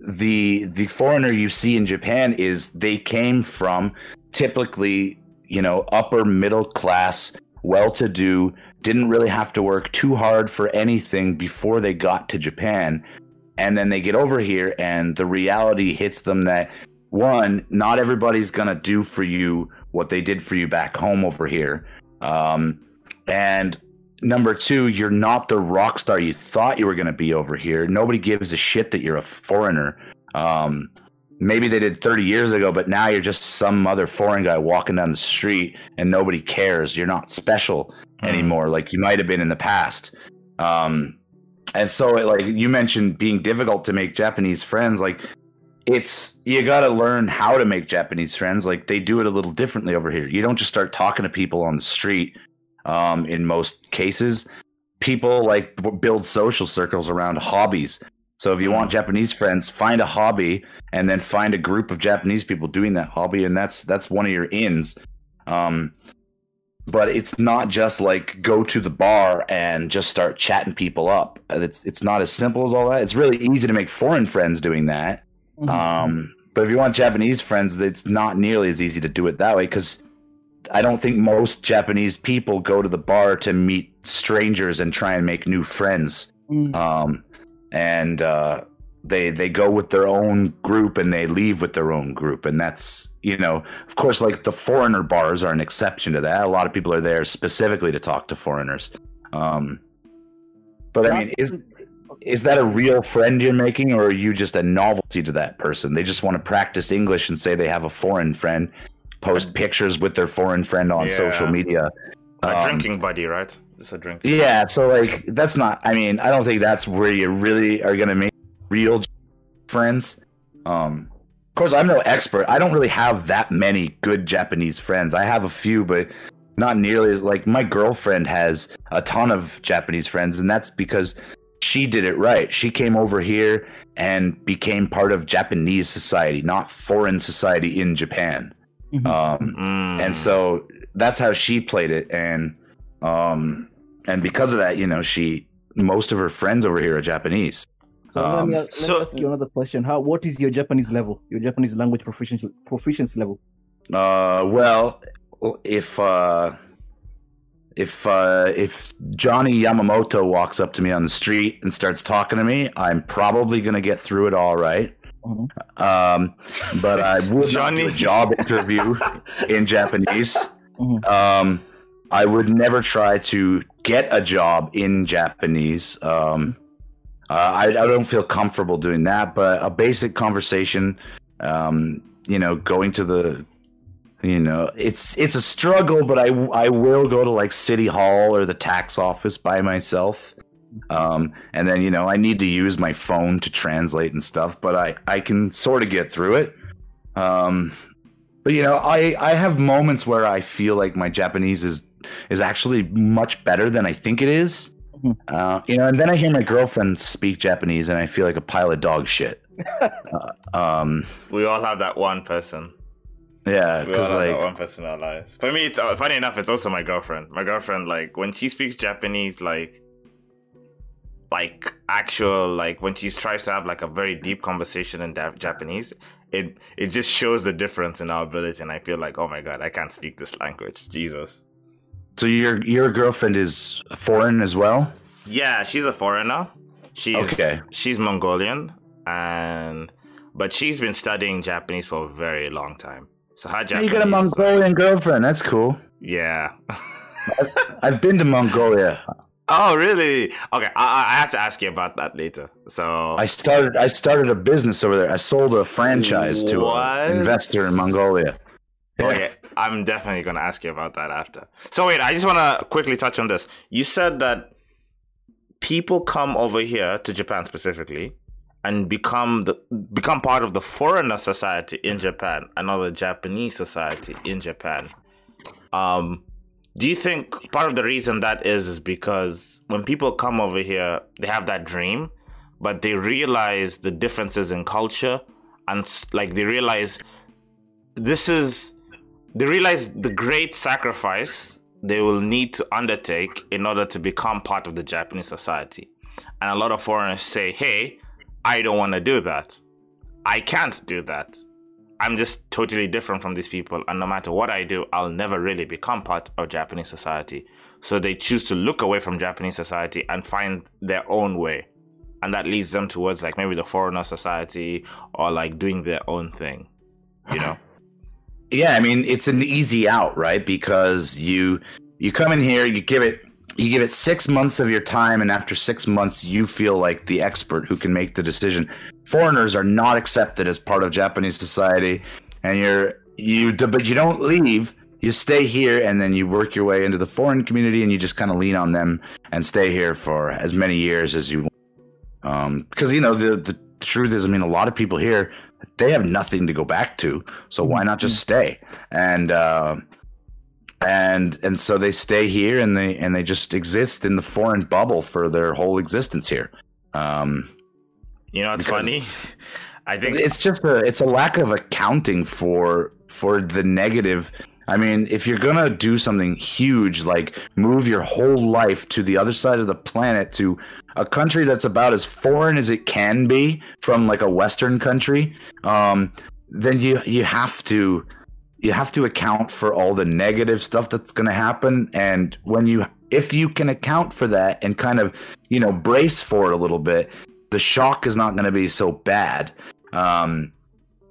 the the foreigner you see in Japan is they came from typically, you know, upper middle class, well to do, didn't really have to work too hard for anything before they got to Japan. And then they get over here and the reality hits them that one, not everybody's gonna do for you what they did for you back home over here. Um, and number two, you're not the rock star you thought you were gonna be over here. Nobody gives a shit that you're a foreigner. Um, maybe they did 30 years ago, but now you're just some other foreign guy walking down the street and nobody cares. You're not special Mm. anymore like you might have been in the past. Um, and so, like you mentioned, being difficult to make Japanese friends, like it's you got to learn how to make Japanese friends. Like they do it a little differently over here. You don't just start talking to people on the street. Um, in most cases, people like b- build social circles around hobbies. So if you want Japanese friends, find a hobby and then find a group of Japanese people doing that hobby, and that's that's one of your ins. Um, but it's not just like go to the bar and just start chatting people up. It's it's not as simple as all that. It's really easy to make foreign friends doing that. Mhm. Um, but if you want Japanese friends, it's not nearly as easy to do it that way because I don't think most Japanese people go to the bar to meet strangers and try and make new friends. Mm. Um, and uh, they they go with their own group and they leave with their own group, and that's you know, of course, like the foreigner bars are an exception to that. A lot of people are there specifically to talk to foreigners. Um, but I mean, is is that a real friend you're making, or are you just a novelty to that person? They just want to practice English and say they have a foreign friend, post pictures with their foreign friend on Yeah. social media. a Um, drinking buddy right it's a drink Yeah, so like that's not. I mean, I don't think that's where you really are gonna make real friends. Um, of course, I'm no expert. I don't really have that many good Japanese friends. I have a few, but not nearly as like my girlfriend has a ton of Japanese friends, and that's because she did it right. She came over here and became part of Japanese society, not foreign society in Japan. Mhm. Um, Mm. and so that's how she played it and um and because of that you know she most of her friends over here are Japanese. So let, Um, me, let me ask you another question. How? What is your Japanese level? Your Japanese language proficiency proficiency level? Uh, well, if uh, if uh, if Johnny Yamamoto walks up to me on the street and starts talking to me, I'm probably gonna get through it all right. Mhm. Um, but I would not do a job interview in Japanese. Mhm. Um, I would never try to get a job in Japanese. Um, uh, I, I don't feel comfortable doing that, but a basic conversation, um, you know, going to the, you know, it's it's a struggle, but I I will go to like city hall or the tax office by myself. Um, and then you know I need to use my phone to translate and stuff, but I I can sort of get through it. Um, but you know I I have moments where I feel like my Japanese is is actually much better than I think it is. Mhm. Uh, you know, and then I hear my girlfriend speak Japanese, and I feel like a pile of dog shit. [LAUGHS] uh, um, We all have that one person. yeah, We all because have that one person in our lives. For me, it's uh, funny enough. It's also my girlfriend. My girlfriend, like when she speaks Japanese, like like actual like when she tries to have like a very deep conversation in da- Japanese, it it just shows the difference in our ability. And I feel like, oh my god, I can't speak this language. Jesus. So. Your your girlfriend is foreign as well. Yeah, she's a foreigner. She's Okay. she's Mongolian and but she's been studying Japanese for a very long time. So how Japanese you got a Mongolian girlfriend. That's cool. Yeah. I've been to Mongolia. oh, really? Okay, I, I have to ask you about that later. So I started I started a business over there. I sold a franchise to an investor in Mongolia. okay, I'm definitely gonna ask you about that after. So wait, I just wanna quickly touch on this. You said that people come over here to Japan specifically and become the become part of the foreigner society in Japan, another Japanese society in Japan. Um, do you think part of the reason that is is because when people come over here, they have that dream, but they realize the differences in culture, and like they realize this is they realize the great sacrifice they will need to undertake in order to become part of the Japanese society. And a lot of foreigners say, hey, I don't want to do that. I can't do that. I'm just totally different from these people. And no matter what I do, I'll never really become part of Japanese society. So they choose to look away from Japanese society and find their own way. And that leads them towards like maybe the foreigner society or like doing their own thing. You know? [LAUGHS] Yeah, I mean it's an easy out, right? Because you you come in here, you give it you give it six months of your time, and after six months, you feel like the expert who can make the decision. Foreigners are not accepted as part of Japanese society, and you're you but you don't leave. You stay here, and then you work your way into the foreign community, and you just kind of lean on them and stay here for as many years as you want. Um, because you know the the truth is, I mean, a lot of people here they have nothing to go back to, so why not just stay? And uh, and and so they stay here, and they and they just exist in the foreign bubble for their whole existence here. Um, You know, it's funny. I think it's just a it's a lack of accounting for for the negative i mean if you're gonna do something huge like move your whole life to the other side of the planet to a country that's about as foreign as it can be from like a western country um then you you have to you have to account for all the negative stuff that's to happen. And when you if you can account for that and kind of you know brace for it a little bit the shock is not to be so bad. Um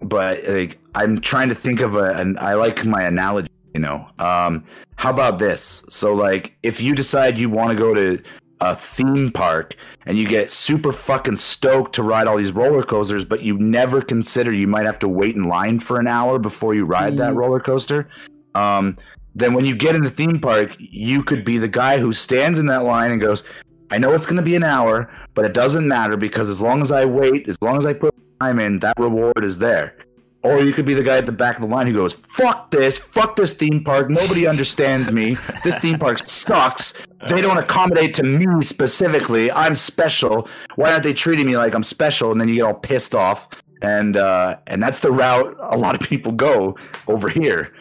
but like i'm trying to think of a and i like my analogy you know um how about this so like if you decide you want to go to a theme park and you get super fucking stoked to ride all these roller coasters but you never consider you might have to wait in line for an hour before you ride that Mm. roller coaster um then when you get in the theme park you could be the guy who stands in that line and goes I know it's going to be an hour, but it doesn't matter because as long as I wait, as long as I put time in, that reward is there. Or you could be the guy at the back of the line who goes, "Fuck this! Fuck this theme park! Nobody understands me. This theme park sucks. They don't accommodate to me specifically. I'm special. Why aren't they treating me like I'm special?" And then you get all pissed off, and uh, and that's the route a lot of people go over here.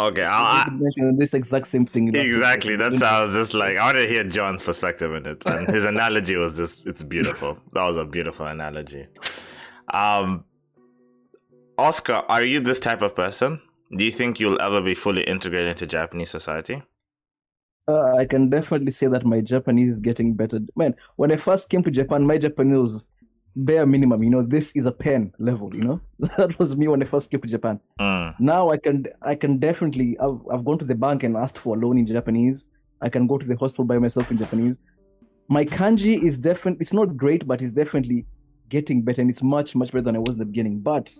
Okay, I, I this exact same thing. Exactly. That's how I was just like I want to hear John's perspective in it, and his analogy was just it's beautiful. That was a beautiful analogy. Um, Oscar, are you this type of person? Do you think you'll ever be fully integrated into Japanese society? Uh, I can definitely say that my Japanese is getting better. Man, when I first came to Japan, my Japanese was bare minimum. You know, this is a pen level. You know, [LAUGHS] that was me when I first came to Japan. Mm. Now I can I can definitely I've I've gone to the bank and asked for a loan in Japanese. I can go to the hospital by myself in Japanese. My kanji is definitely it's not great, but it's definitely getting better and it's much much better than I was in the beginning. But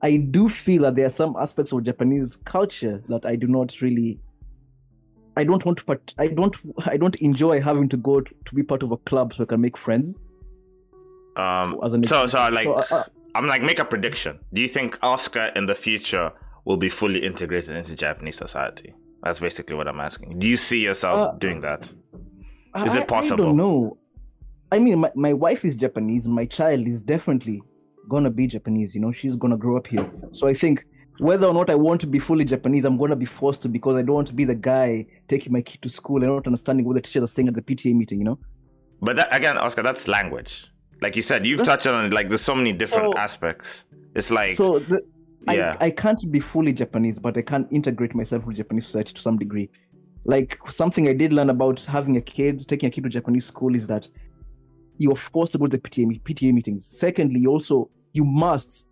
I do feel that there are some aspects of Japanese culture that I do not really I don't want to part I don't I don't enjoy having to go to, to be part of a club so I can make friends. Um so so like so, uh, uh, I'm like make a prediction. Do you think Oscar in the future will be fully integrated into Japanese society? That's basically what I'm asking. Do you see yourself uh, doing that? Is I, it possible? I don't know. I mean, my, my wife is Japanese. My child is definitely gonna be Japanese. You know, she's gonna grow up here. So I think whether or not I want to be fully Japanese, I'm gonna be forced to because I don't want to be the guy taking my kid to school and not understanding what the teachers are saying at the PTA meeting. You know. But that, again, Oscar, that's language. Like you said, you've touched on it. Like there's so many different so, aspects. It's like so. The, yeah. I, I can't be fully Japanese, but I can integrate myself with Japanese society to some degree. Like something I did learn about having a kid, taking a kid to Japanese school, is that you're forced to go to the PTA, PTA meetings. Secondly, also you must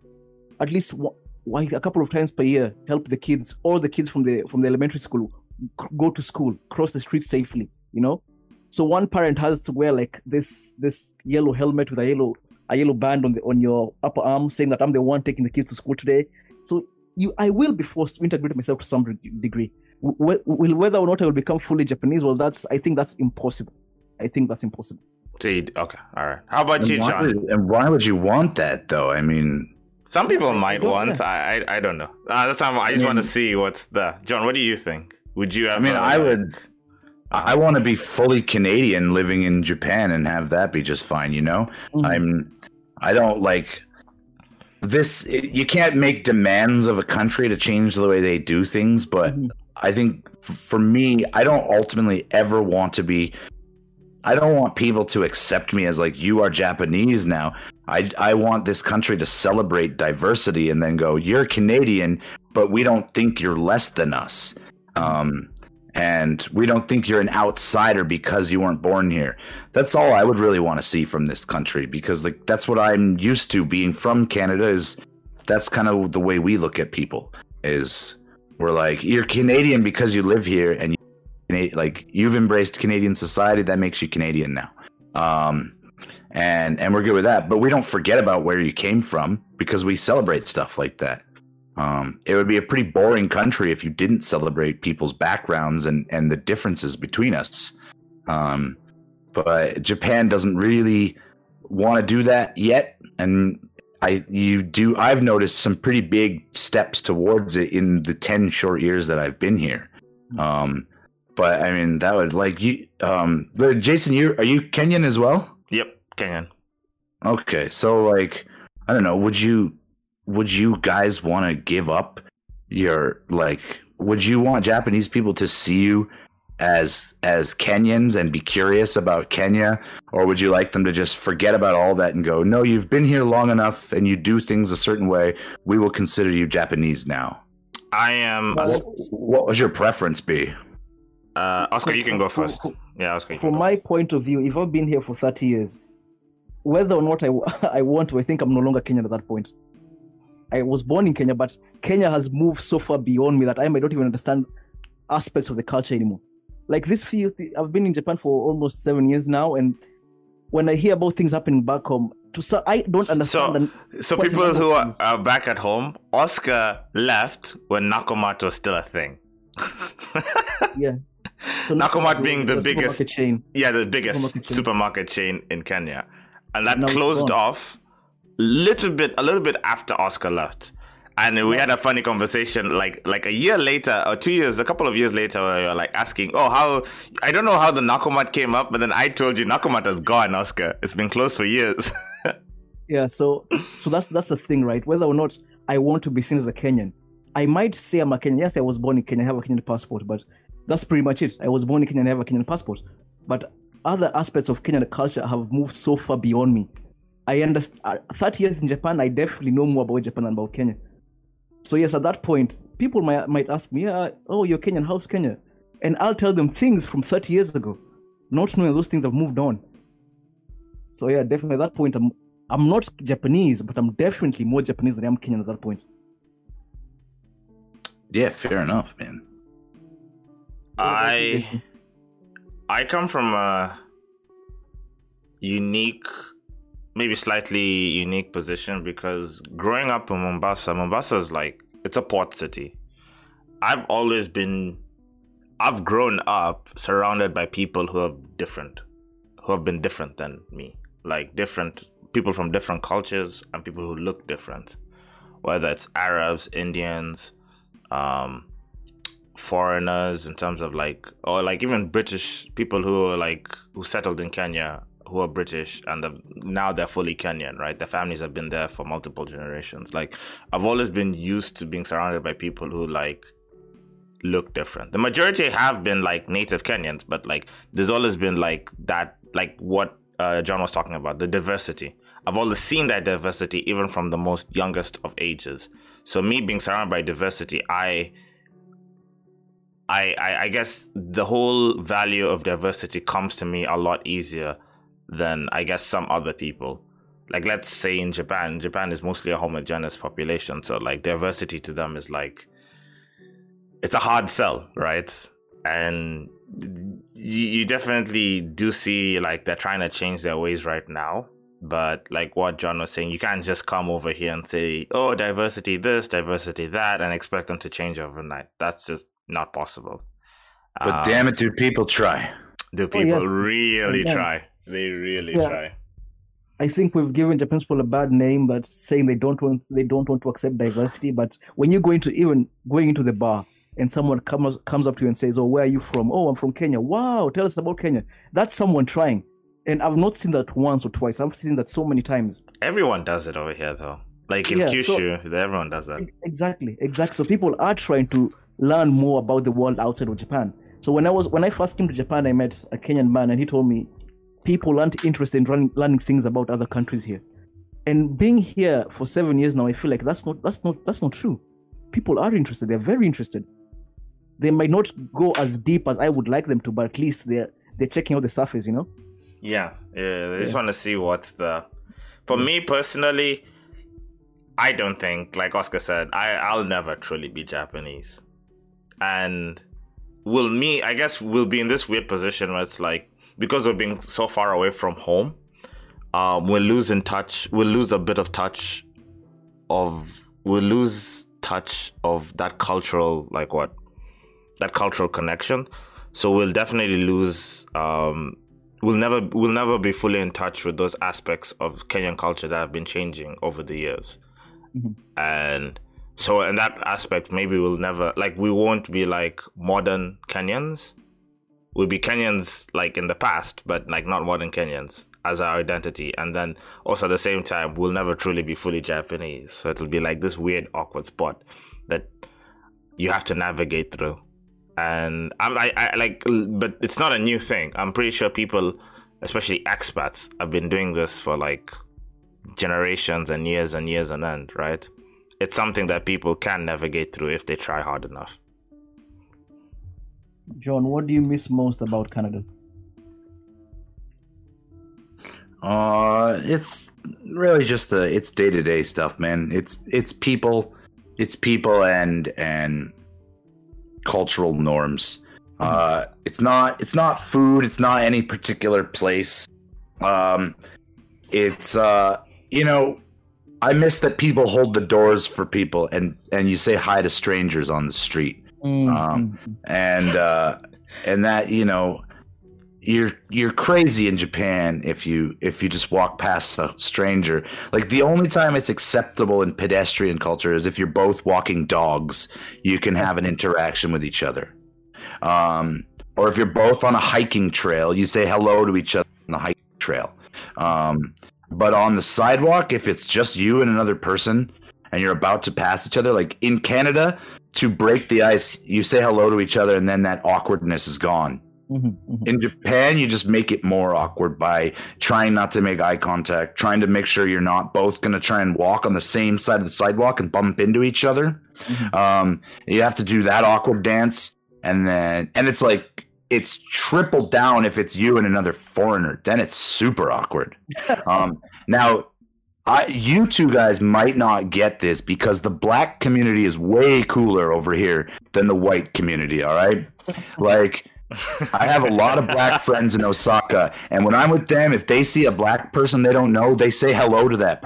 at least a couple of times per year help the kids, all the kids from the from the elementary school, go to school, cross the street safely. You know, so one parent has to wear like this this yellow helmet with a yellow a yellow band on the on your upper arm, saying that I'm the one taking the kids to school today. So you, I will be forced to integrate myself to some degree. Will whether or not I will become fully Japanese, well, that's I think that's impossible. I think that's impossible. okay, all right. How about and you, John? Would, and why would you want that, though? I mean, some people might I want. I, I, I don't know. Uh, that's time I just I mean, want to see what's the John. What do you think? Would you? Ever, I mean, I would. I want to be fully Canadian, living in Japan, and have that be just fine. You know, mm-hmm. I'm. I don't like this. You can't make demands of a country to change the way they do things, but mm-hmm. I think for me, I don't ultimately ever want to be. I don't want people to accept me as like you are Japanese now. I I want this country to celebrate diversity and then go, you're Canadian, but we don't think you're less than us. Um, and we don't think you're an outsider because you weren't born here. That's all I would really want to see from this country because like that's what I'm used to being from Canada is that's kind of the way we look at people is we're like you're Canadian because you live here and you, like you've embraced Canadian society that makes you Canadian now. Um, and and we're good with that, but we don't forget about where you came from because we celebrate stuff like that. Um, it would be a pretty boring country if you didn't celebrate people's backgrounds and, and the differences between us. Um, but Japan doesn't really want to do that yet, and I you do. I've noticed some pretty big steps towards it in the ten short years that I've been here. Um, but I mean, that would like you. Um, Jason, you are you Kenyan as well? Yep, Kenyan. Okay, so like, I don't know. Would you would you guys want to give up your like would you want Japanese people to see you as as Kenyans and be curious about Kenya? Or would you like them to just forget about all that and go no you've been here long enough and you do things a certain way. We will consider you Japanese now. I am what, what would your preference be? Uh, Oscar you can go first. Yeah Oscar from my point of view if I've been here for 30 years whether or not I, [LAUGHS] I want to I think I'm no longer Kenyan at that point I was born in Kenya, but Kenya has moved so far beyond me that I might not even understand aspects of the culture anymore. Like this few, I've been in Japan for almost seven years now, and when I hear about things happening back home, to some, I don't understand. So, so people who are, are, back at home, Oscar left when Nakumatt was still a thing. [LAUGHS] yeah. So Nakumatt being the, the biggest chain. Yeah, the biggest supermarket chain, supermarket chain in Kenya, and that now closed off little bit a little bit after Oscar left. And we had a funny conversation like like a year later or two years, a couple of years later, where you're like asking, Oh, how I don't know how the Nakumatt came up, but then I told you Nakumatt has gone, Oscar. It's been closed for years. [LAUGHS] yeah, so so that's that's the thing, right? Whether or not I want to be seen as a Kenyan, I might say I'm a Kenyan. Yes, I was born in Kenya, I have a Kenyan passport, but that's pretty much it. I was born in Kenya and I have a Kenyan passport. But other aspects of Kenyan culture have moved so far beyond me. I understand. Uh, 30 years in Japan, I definitely know more about Japan than about Kenya. So yes, at that point, people might might ask me, yeah, "Oh, you're Kenyan. How's Kenya?" And I'll tell them things from 30 years ago, not knowing those things have moved on. So yeah, definitely at that point, I'm I'm not Japanese, but I'm definitely more Japanese than I am Kenyan at that point. Yeah, fair enough, man. I I come from a unique, maybe slightly unique position because growing up in Mombasa, Mombasa is like it's a port city. I've always been, I've grown up surrounded by people who are different, who have been different than me, like different people from different cultures and people who look different, whether it's Arabs, Indians, um, foreigners in terms of like or like even British people who are like who settled in Kenya who are British and have, now they're fully Kenyan, right? Their families have been there for multiple generations. Like I've always been used to being surrounded by people who like look different. The majority have been like native Kenyans, but like there's always been like that like what uh, John was talking about, the diversity. I've always seen that diversity even from the most youngest of ages. So me being surrounded by diversity, I I, I, I guess the whole value of diversity comes to me a lot easier than I guess some other people. Like let's say in Japan, Japan is mostly a homogeneous population, so like diversity to them is like it's a hard sell, right? And you, you definitely do see like they're trying to change their ways right now. But like what John was saying, you can't just come over here and say, "Oh, diversity this, diversity that," and expect them to change overnight. That's just not possible. But um, damn it, do people try? Do people oh, yes. really try? They really yeah. try. I think we've given Japanese people a bad name, but saying they don't want they don't want to accept diversity. But when you go into even going into the bar and someone comes comes up to you and says, "Oh, where are you from?" "Oh, I'm from Kenya." "Wow, tell us about Kenya." That's someone trying, and I've not seen that once or twice. I've seen that so many times. Everyone does it over here, though. Like in yeah, Kyushu, so, everyone does that. Exactly, exactly. So people are trying to learn more about the world outside of Japan. So when I was when I first came to Japan, I met a Kenyan man, and he told me people aren't interested in running, learning things about other countries here. And being here for seven years now, I feel like that's not that's not that's not true. People are interested; they're very interested. They might not go as deep as I would like them to, but at least they're they're checking out the surface, you know. Yeah, yeah. They just want to see what's the. For me personally, I don't think, like Oscar said, I I'll never truly be Japanese and will me i guess we'll be in this weird position where it's like because we're being so far away from home um we'll lose in touch we'll lose a bit of touch of we'll lose touch of that cultural like what that cultural connection. So we'll definitely lose um we'll never we'll never be fully in touch with those aspects of kenyan culture that have been changing over the years. Mm-hmm. and so in that aspect maybe we'll never like we won't be like modern kenyans we'll be kenyans like in the past but like not modern kenyans as our identity. And then also at the same time we'll never truly be fully japanese. So it'll be like this weird awkward spot that you have to navigate through. And i'm I, I like but it's not a new thing. I'm pretty sure people especially expats have been doing this for like generations and years and years on end right? It's something that people can navigate through if they try hard enough. John, what do you miss most about Canada? Uh, it's really just the it's day to day stuff, man. It's it's people, it's people and and cultural norms. Mm-hmm. Uh, it's not it's not food. It's not any particular place. Um, it's uh, you know, I miss that people hold the doors for people and and you say hi to strangers on the street. Mm-hmm. Um, and uh, and that you know you're you're crazy in Japan if you if you just walk past a stranger. Like the only time it's acceptable in pedestrian culture is if you're both walking dogs, you can have an interaction with each other. Um, or if you're both on a hiking trail, you say hello to each other on the hiking trail. Um, but on the sidewalk, if it's just you and another person, and you're about to pass each other. Like in Canada, to break the ice, you say hello to each other, and then that awkwardness is gone. Mhm, mhm. In Japan, you just make it more awkward by trying not to make eye contact, trying to make sure you're not both going to try and walk on the same side of the sidewalk and bump into each other. Mhm. Um, you have to do that awkward dance, and then and it's like it's triple down if it's you and another foreigner. Then it's super awkward. [LAUGHS] um, now, I you two guys might not get this because the black community is way cooler over here than the white community. All right, like. I have a lot of black friends in Osaka, and when I'm with them, if they see a black person they don't know, they say hello to that.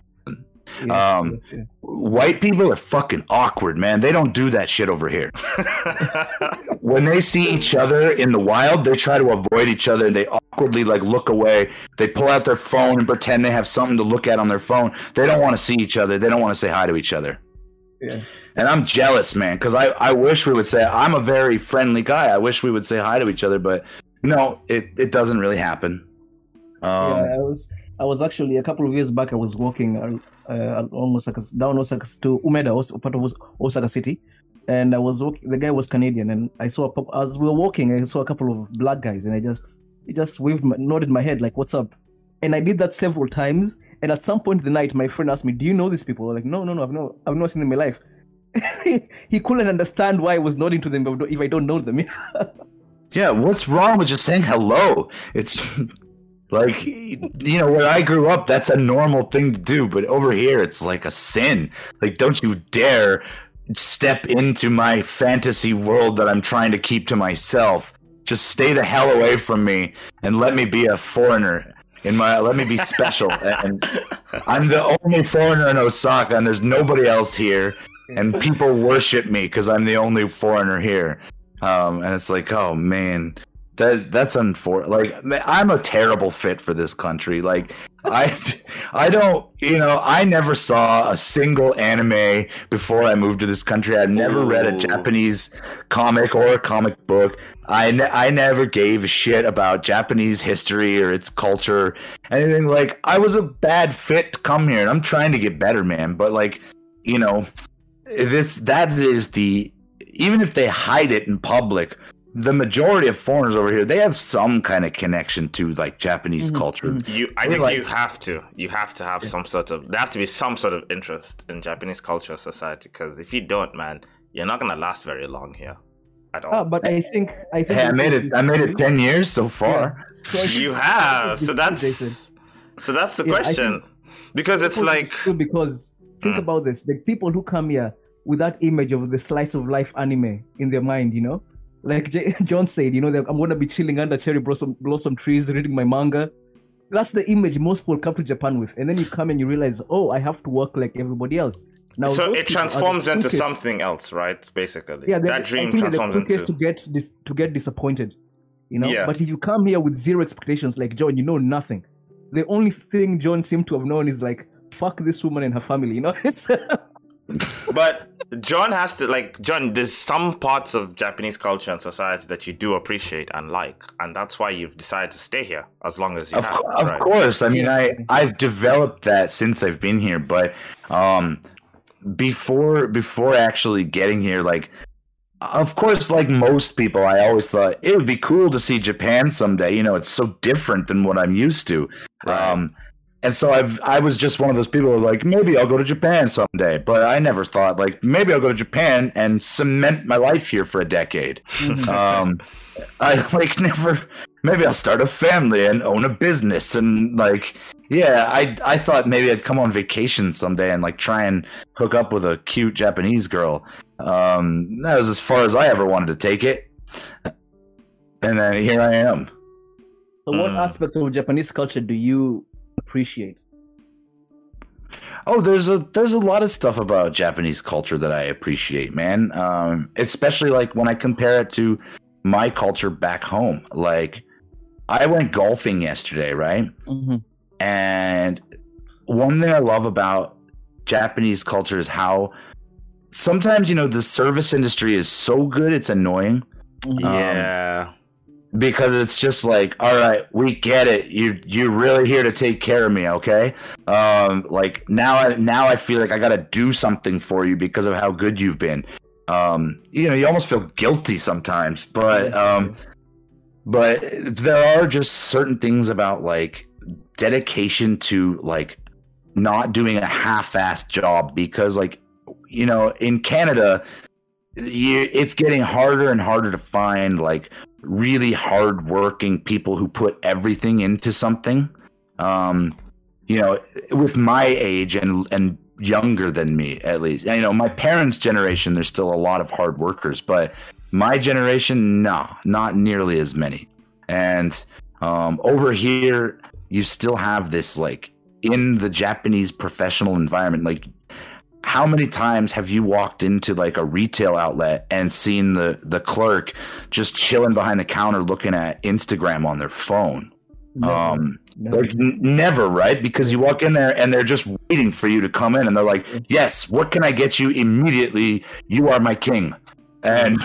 Yeah, um, yeah, yeah. White people are fucking awkward, man. They don't do that shit over here. [LAUGHS] When they see each other in the wild, they try to avoid each other. and They awkwardly like look away. They pull out their phone and pretend they have something to look at on their phone. They don't want to see each other. They don't want to say hi to each other. Yeah. And I'm jealous, man, because I, I wish we would say I'm a very friendly guy. I wish we would say hi to each other, but no, it, it doesn't really happen. Um, yeah, I was I was actually a couple of years back. I was walking uh, uh, almost like down Osaka to Umeda, part of Osaka City, and I was walking. The guy was Canadian, and I saw pop- as we were walking, I saw a couple of black guys, and I just he just waved, my, nodded my head like, "What's up?" And I did that several times. And at some point in the night, my friend asked me, "Do you know these people?" I'm like, "No, no, no, I've no, I've not seen them in my life." [LAUGHS] he couldn't understand why I was nodding to them if I don't know them. [LAUGHS] Yeah, what's wrong with just saying hello? It's like you know where I grew up, that's a normal thing to do, but over here it's like a sin. Like don't you dare step into my fantasy world that I'm trying to keep to myself. Just stay the hell away from me and let me be a foreigner in my let me be special [LAUGHS] and I'm the only foreigner in Osaka and there's nobody else here and people worship me because I'm the only foreigner here. Um, and it's like, oh man, that that's unfortunate. like I'm a terrible fit for this country. Like I I don't you know I never saw a single anime before I moved to this country. I've never read a Japanese comic or a comic book. I, ne- I never gave a shit about Japanese history or its culture, anything like. I was a bad fit to come here, and I'm trying to get better, man. But like, you know, this that is the even if they hide it in public, the majority of foreigners over here they have some kind of connection to like Japanese Mhm, culture. mhm. You, I We're think like- you have to. You have to have some sort of. There has to be some sort of interest in Japanese culture, society. Because if you don't, man, you're not gonna last very long here, at all. ah, but I think I think Hey, I made it. I made it ten years so far. So I you have. So true, Jason. that's. So that's the Yeah, I question. Because it's like. true because think Mm. about this: the people who come here with that image of the slice of life anime in their mind, you know, like J- [LAUGHS] John said, you know, I'm gonna be chilling under cherry blossom blossom trees, reading my manga. That's the image most people come to Japan with, and then you come and you realize, oh, I have to work like everybody else. Now, so it people are the transforms into quickest- something else, right? Basically, Yeah, that I dream transforms into. to get this to get disappointed. You know, Yeah. but if you come here with zero expectations, like John, you know nothing. The only thing John seemed to have known is like, fuck this woman and her family. You know, [LAUGHS] But John has to like John. There's some parts of Japanese culture and society that you do appreciate and like, and that's why you've decided to stay here as long as you Of, have. cou- of course. I mean, I I've developed that since I've been here, but um, before before actually getting here, like, of course, like most people, I always thought it would be cool to see Japan someday. You know, it's so different than what I'm used to. Right. Um, and so I've I was just one of those people who were like, maybe I'll go to Japan someday, but I never thought like maybe I'll go to Japan and cement my life here for a decade. [LAUGHS] um, I like never. Maybe I'll start a family and own a business and like yeah. I I thought maybe I'd come on vacation someday and like try and hook up with a cute Japanese girl. Um, that was as far as I ever wanted to take it. And then here I am. So, what Mm. aspects of Japanese culture do you appreciate? Oh, there's a there's a lot of stuff about Japanese culture that I appreciate, man. Um, especially like when I compare it to my culture back home. Like, I went golfing yesterday, right? Mm-hmm. And one thing I love about Japanese culture is how sometimes you know the service industry is so good it's annoying. yeah. Because it's just like, all right, we get it. You you're really here to take care of me, okay? Um, like now I now I feel like I gotta do something for you because of how good you've been. Um, you know, you almost feel guilty sometimes, but um, but there are just certain things about like dedication to like not doing a half-assed job because like you know in Canada you, it's getting harder and harder to find like really hardworking people who put everything into something. Um, you know, with my age and and younger than me at least. You know, my parents' generation, there's still a lot of hard workers, but my generation, no, not nearly as many. And um, over here, you still have this like in the Japanese professional environment, like how many times have you walked into like a retail outlet and seen the the clerk just chilling behind the counter looking at Instagram on their phone? Never. Um, Never. like n- never, right? Because you walk in there and they're just waiting for you to come in, and they're like, "Yes, what can I get you immediately? You are my king," and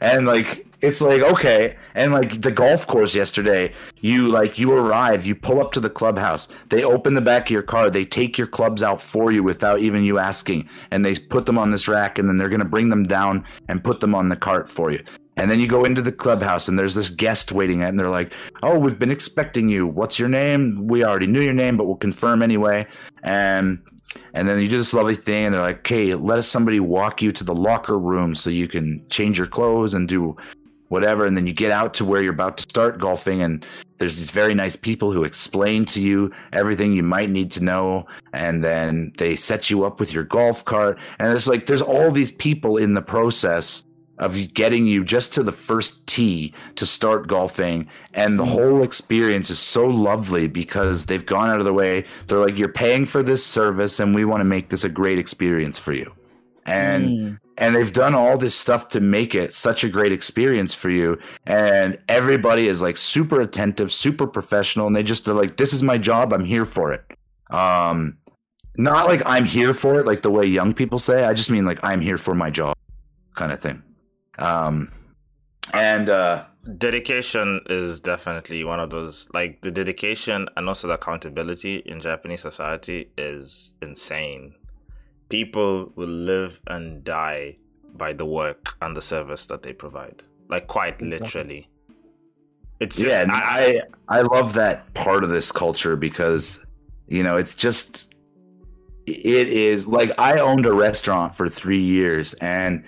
and like it's like okay, and like the golf course yesterday, you like you arrive, you pull up to the clubhouse, they open the back of your car, they take your clubs out for you without even you asking, and they put them on this rack, and then they're gonna bring them down and put them on the cart for you. And then you go into the clubhouse and there's this guest waiting at and they're like, "Oh, we've been expecting you. What's your name? We already knew your name, but we'll confirm anyway." And and then you do this lovely thing and they're like, "Okay, let us somebody walk you to the locker room so you can change your clothes and do whatever." And then you get out to where you're about to start golfing and there's these very nice people who explain to you everything you might need to know and then they set you up with your golf cart and it's like there's all these people in the process of getting you just to the first tee to start golfing and the mm. whole experience is so lovely because they've gone out of their way they're like you're paying for this service and we want to make this a great experience for you and Mm. and they've done all this stuff to make it such a great experience for you. And everybody is like super attentive super professional and they just are like this is my job. I'm here for it. Um not like i'm here for it like the way young people say. I just mean like i'm here for my job kind of thing. Um and uh dedication is definitely one of those like the dedication and also the accountability in japanese society is insane people will live and die by the work and the service that they provide like quite Exactly. literally it's just, yeah and I, I i love that part of this culture because you know it's just it is like i owned a restaurant for three years and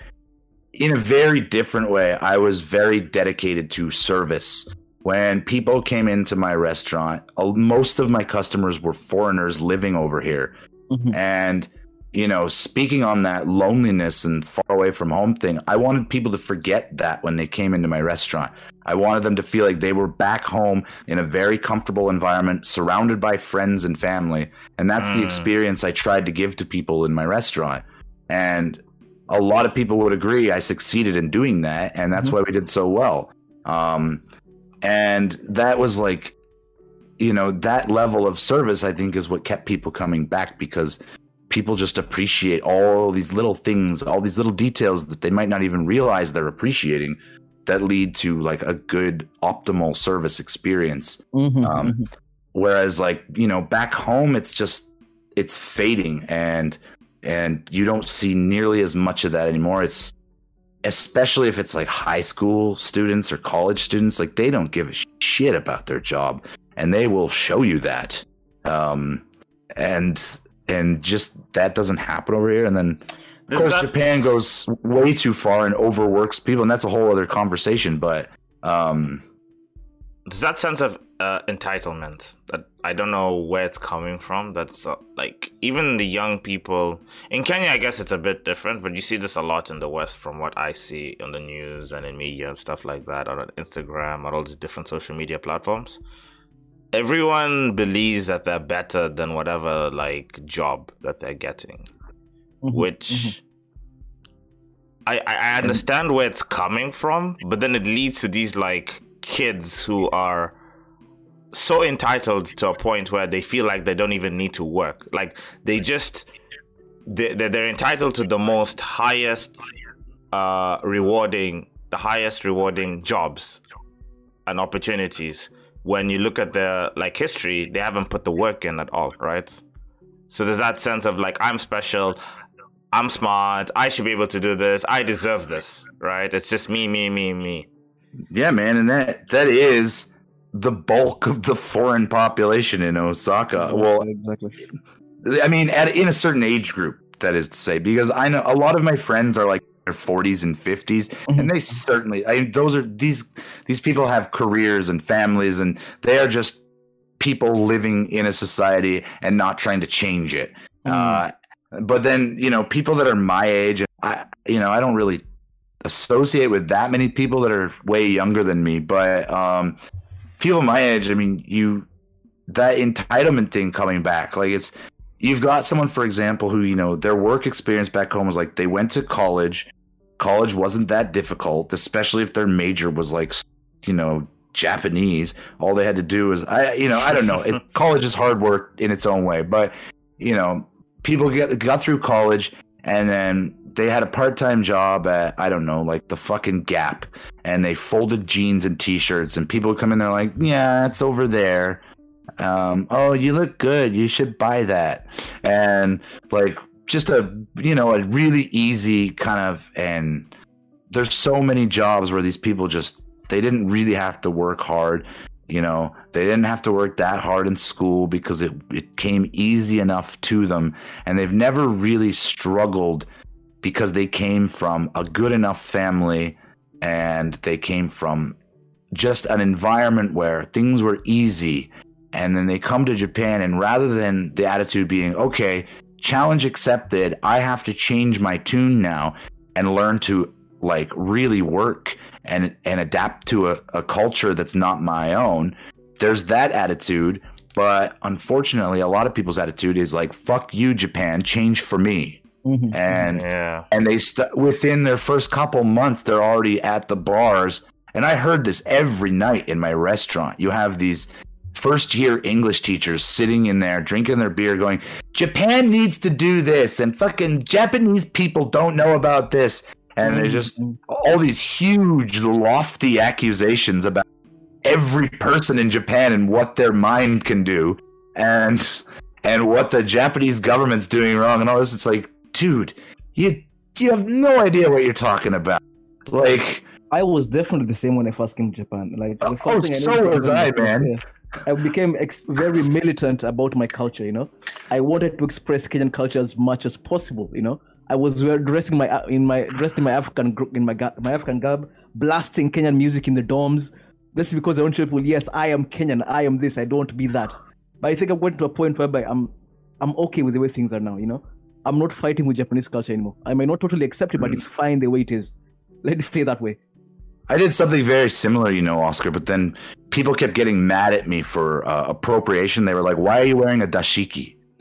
in a very different way i was very dedicated to service when people came into my restaurant uh, most of my customers were foreigners living over here Mhm. and you know speaking on that loneliness and far away from home thing i wanted people to forget that when they came into my restaurant i wanted them to feel like they were back home in a very comfortable environment surrounded by friends and family and that's the Mm. experience i tried to give to people in my restaurant and a lot of people would agree i succeeded in doing that and that's Mhm. why we did so well um, and that was like you know that level of service i think is what kept people coming back because people just appreciate all these little things all these little details that they might not even realize they're appreciating that lead to like a good optimal service experience. Mhm, Um, mhm. whereas like you know back home it's just it's fading and and you don't see nearly as much of that anymore. It's especially if it's like high school students or college students like they don't give a shit about their job and they will show you that. Um and and just that doesn't happen over here and then of course that- japan goes way too far and overworks people and that's a whole other conversation but um there's that sense of uh, entitlement that I don't know where it's coming from. That's uh, like even the young people in Kenya. I guess it's a bit different, but you see this a lot in the West, from what I see on the news and in media and stuff like that, on Instagram, or all these different social media platforms. Everyone believes that they're better than whatever like job that they're getting, Mhm, which. I, I I understand where it's coming from, but then it leads to these like kids who are so entitled to a point where they feel like they don't even need to work. Like they just they they- they're entitled to the most highest uh rewarding the highest rewarding jobs and opportunities. When you look at their like history, they haven't put the work in at all, right? So there's that sense of like I'm special, I'm smart, I should be able to do this, I deserve this, right? It's just me, me, me, me. Yeah, man, and that that is the bulk of the foreign population in Osaka. Well, exactly. I mean, at in a certain age group, that is to say, because I know a lot of my friends are like their 40s and 50s, Mhm. and they certainly, I mean, those are these these people have careers and families, and they are just people living in a society and not trying to change it. Mm. Uh, but then, you know, people that are my age, I, you know, I don't really associate with that many people that are way younger than me. But um, people my age, I mean, you that entitlement thing coming back, like it's you've got someone, for example, who you know their work experience back home was like they went to college. College wasn't that difficult, especially if their major was like, you know, Japanese. All they had to do was, I, you know, I don't know. It's, [LAUGHS] college is hard work in its own way, but you know, people get got through college and then they had a part-time job at I don't know, like the fucking Gap, and they folded jeans and t-shirts, and people would come in there like, yeah, it's over there. Um, oh, you look good. You should buy that, and like just a you know a really easy kind of and there's so many jobs where these people just they didn't really have to work hard you know? They didn't have to work that hard in school because it, it came easy enough to them and they've never really struggled because they came from a good enough family and they came from just an environment where things were easy. And then they come to Japan and rather than the attitude being okay challenge accepted I have to change my tune now and learn to like really work and and adapt to a, a culture that's not my own there's that attitude but unfortunately a lot of people's attitude is like fuck you japan change for me Mhm. and Yeah. and they st- within their first couple months they're already at the bars and i heard this every night in my restaurant you have these first year english teachers sitting in there drinking their beer going japan needs to do this and fucking japanese people don't know about this and they just all these huge lofty accusations about every person in Japan and what their mind can do and and what the Japanese government's doing wrong and all this it's like dude you you have no idea what you're talking about like I was definitely the same when I first came to Japan. Like the Oh, thing I so was I, man. I became ex- very militant about my culture. You know, I wanted to express Kenyan culture as much as possible. You know, I was dressing my in my dressed in my African in my my African garb, blasting Kenyan music in the dorms. That's because I want to people, yes, I am Kenyan. I am this. I don't want to be that. But I think I'm going to a point whereby I'm I'm okay with the way things are now. You know, I'm not fighting with Japanese culture anymore. I may not totally accept it, but Mm. it's fine the way it is. Let it stay that way. I did something very similar, you know, Oscar, but then people kept getting mad at me for uh, appropriation. They were like, "Why are you wearing a dashiki?" [LAUGHS]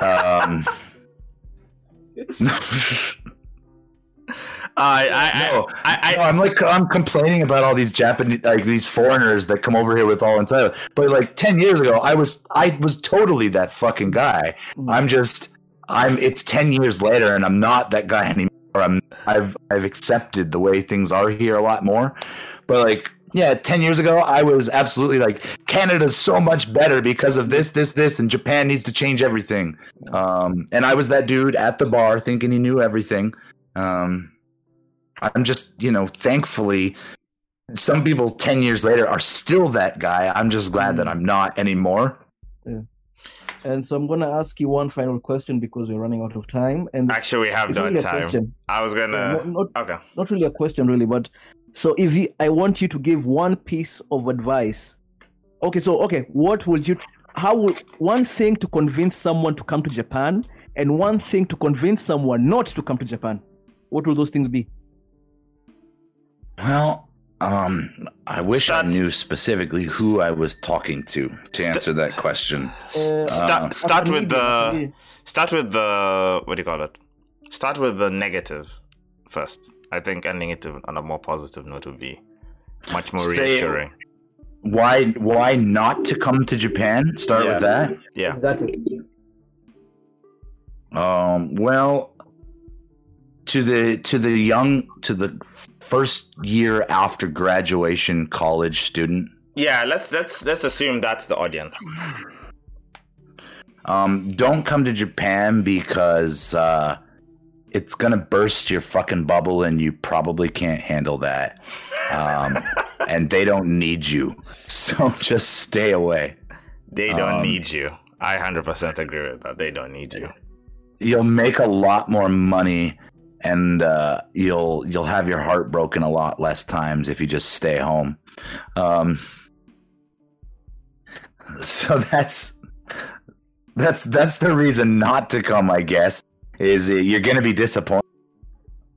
um, I, I, No, I, I, no, I'm like I'm complaining about all these Japanese like these foreigners that come over here with all entitlement. But like ten years ago, I was I was totally that fucking guy. Mm. I'm just I'm it's ten years later and I'm not that guy [LAUGHS] anymore. I'm I've I've accepted the way things are here a lot more. But like yeah, ten years ago I was absolutely like Canada's so much better because of this, this, this, and Japan needs to change everything. Um, and I was that dude at the bar thinking he knew everything. Um, I'm just, you know, thankfully, some people 10 years later are still that guy. I'm just glad that I'm not anymore. And so I'm going to ask you one final question because we're running out of time. And actually, we have it's no really a time. question. I was Uh, gonna. not, not, Okay. not really a question, really, but so if you, I want you to give one piece of advice. Okay, so okay, what would you? How would one thing to convince someone to come to Japan, and one thing to convince someone not to come to Japan? What will those things be? Well, um, I wish Start- I knew specifically who I was talking to to St- answer that question. Uh, Start, Uh, start with the. Start with the. What do you call it? Start with the negative first. I think ending it on a more positive note would be much more Stay- reassuring. Why why not to come to Japan? Start Yeah. with that. Yeah. exactly. Um, well, to the to the young to the first year after graduation college student. Yeah, let's let's let's assume that's the audience. Um, don't come to Japan because uh, it's gonna burst your fucking bubble, and you probably can't handle that. Um, [LAUGHS] and they don't need you, so [LAUGHS] just stay away. They don't Um, need you. I hundred percent agree with that. They don't need you. You'll make a lot more money, and uh, you'll you'll have your heart broken a lot less times if you just stay home. Um, [LAUGHS] so that's that's that's the reason not to come, I guess. Is you're going to be disappointed.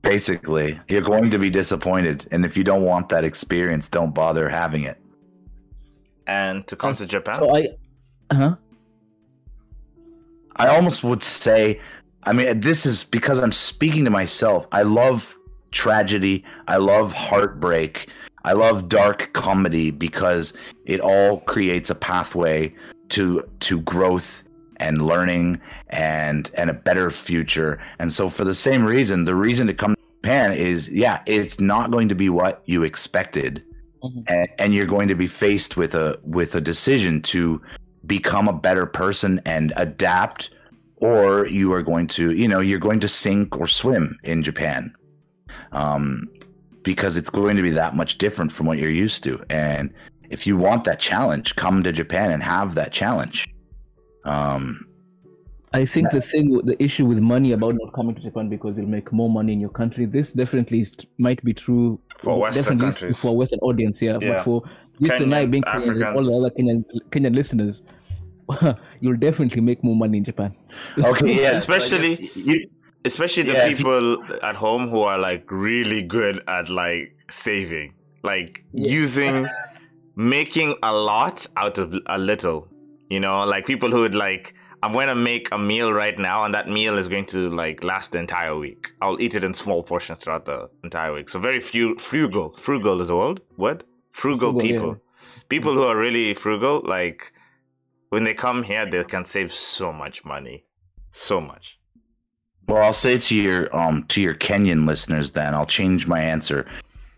Basically, you're going to be disappointed, and if you don't want that experience, don't bother having it. And to come to Japan. So I, huh? I almost would say, I mean, this is because I'm speaking to myself. I love tragedy. I love heartbreak. I love dark comedy because it all creates a pathway to to growth and learning and and a better future. And so for the same reason, the reason to come to Japan is yeah, it's not going to be what you expected. Mhm. And, and you're going to be faced with a with a decision to become a better person and adapt or you are going to you know you're going to sink or swim in japan um, because it's going to be that much different from what you're used to and if you want that challenge come to japan and have that challenge um, I think the thing, the issue with money about not coming to Japan because you'll make more money in your country. This definitely is, might be true For Western definitely is countries. for a Western audience. Yeah, Yeah. but for you and I Kenyans, being Kenyan, and all the other Kenyan, Kenyan listeners, [LAUGHS] you'll definitely make more money in Japan. [LAUGHS] okay yeah so [LAUGHS] Especially- guess you, Especially the Yeah, if you- people at home who are like really good at like saving, like using, making a lot out of a little. You know, like people who would like, I'm going to make a meal right now, and that meal is going to like last the entire week. I'll eat it in small portions throughout the entire week. So very few frugal. Frugal is the word. What? Frugal, Frugal, yeah. people. People who are really frugal, like when they come here, they can save so much money, so much. well i'll say to your um to your kenyan listeners then i'll change my answer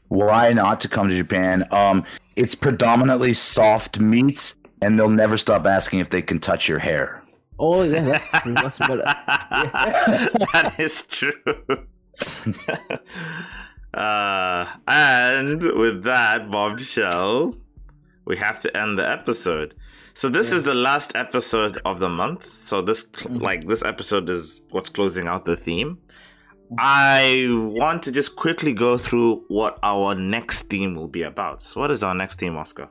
why not to come to japan um it's predominantly soft meats and they'll never stop asking if they can touch your hair oh yeah, that's [LAUGHS] true. That's what, [LAUGHS] that is true. [LAUGHS] uh, and with that bombshell, we have to end the episode. So this is the last episode of the month. So this, like, this episode is what's closing out the theme. I want to just quickly go through what our next theme will be about. So what is our next theme, Oscar?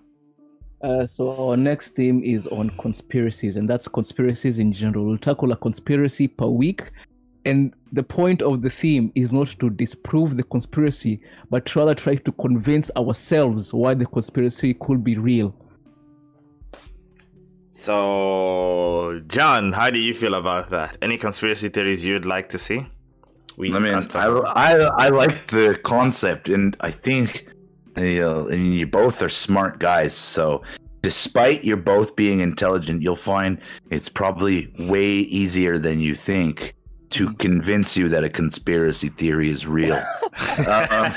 Uh, so our next theme is on conspiracies, and that's conspiracies in general. We'll tackle a conspiracy per week, and the point of the theme is not to disprove the conspiracy, but rather try to convince ourselves why the conspiracy could be real. So, John, how do you feel about that? Any conspiracy theories you'd like to see? We I mean, I, I I like the concept, and I think you know, and you both are smart guys. So, despite you're both being intelligent, you'll find it's probably way easier than you think to convince you that a conspiracy theory is real. Uh,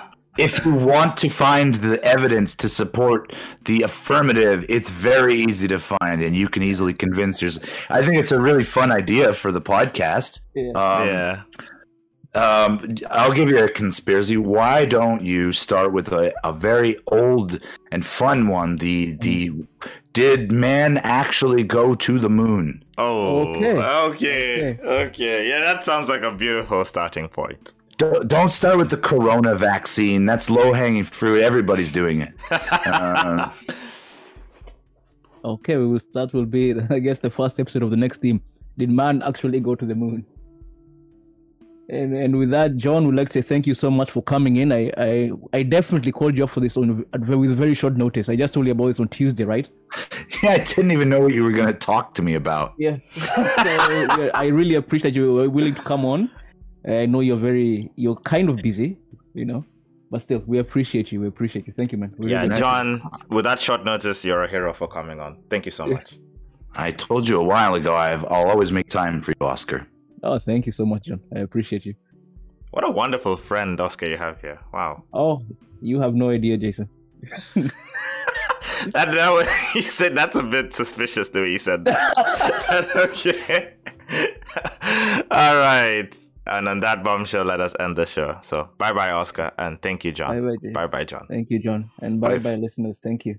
[LAUGHS] [LAUGHS] if you want to find the evidence to support the affirmative, it's very easy to find, and you can easily convince yourself. I think it's a really fun idea for the podcast. Yeah. Um, yeah. um, I'll give you a conspiracy. Why don't you start with a, a very old and fun one? The the did man actually go to the moon? Oh, Okay. okay. Okay. Yeah, that sounds like a beautiful starting point. Don't, don't start with the corona vaccine. That's low hanging fruit. Everybody's doing it. [LAUGHS] Uh, Okay, we will, that will be, [LAUGHS] I guess, the first episode of the next theme. Did man actually go to the moon? And and with that, John would like to say thank you so much for coming in. I I, I definitely called you up for this on at with very short notice. I just told you about this on Tuesday, right? [LAUGHS] yeah, I didn't even know what you were going to talk to me about. Yeah. so yeah, I really appreciate you were willing to come on. Uh, I know you're very you're kind of busy, you know, but still, we appreciate you. We appreciate you. Thank you, man. We Yeah, really- John, with that short notice, you're a hero for coming on. Thank you so much. I told you a while ago. I've, I'll always make time for you, Oscar. Oh, thank you so much, John. I appreciate you. What a wonderful friend, Oscar, you have here. Wow. Oh, you have no idea, Jason. [LAUGHS] that, that was, [LAUGHS] you said that's a bit suspicious the way you said that. [LAUGHS] okay. All right. And on that bombshell, let us end the show. So bye bye, Oscar, and thank you, John. Bye bye, Jason. Bye bye, John. Thank you, John. And bye bye, listeners. Thank you.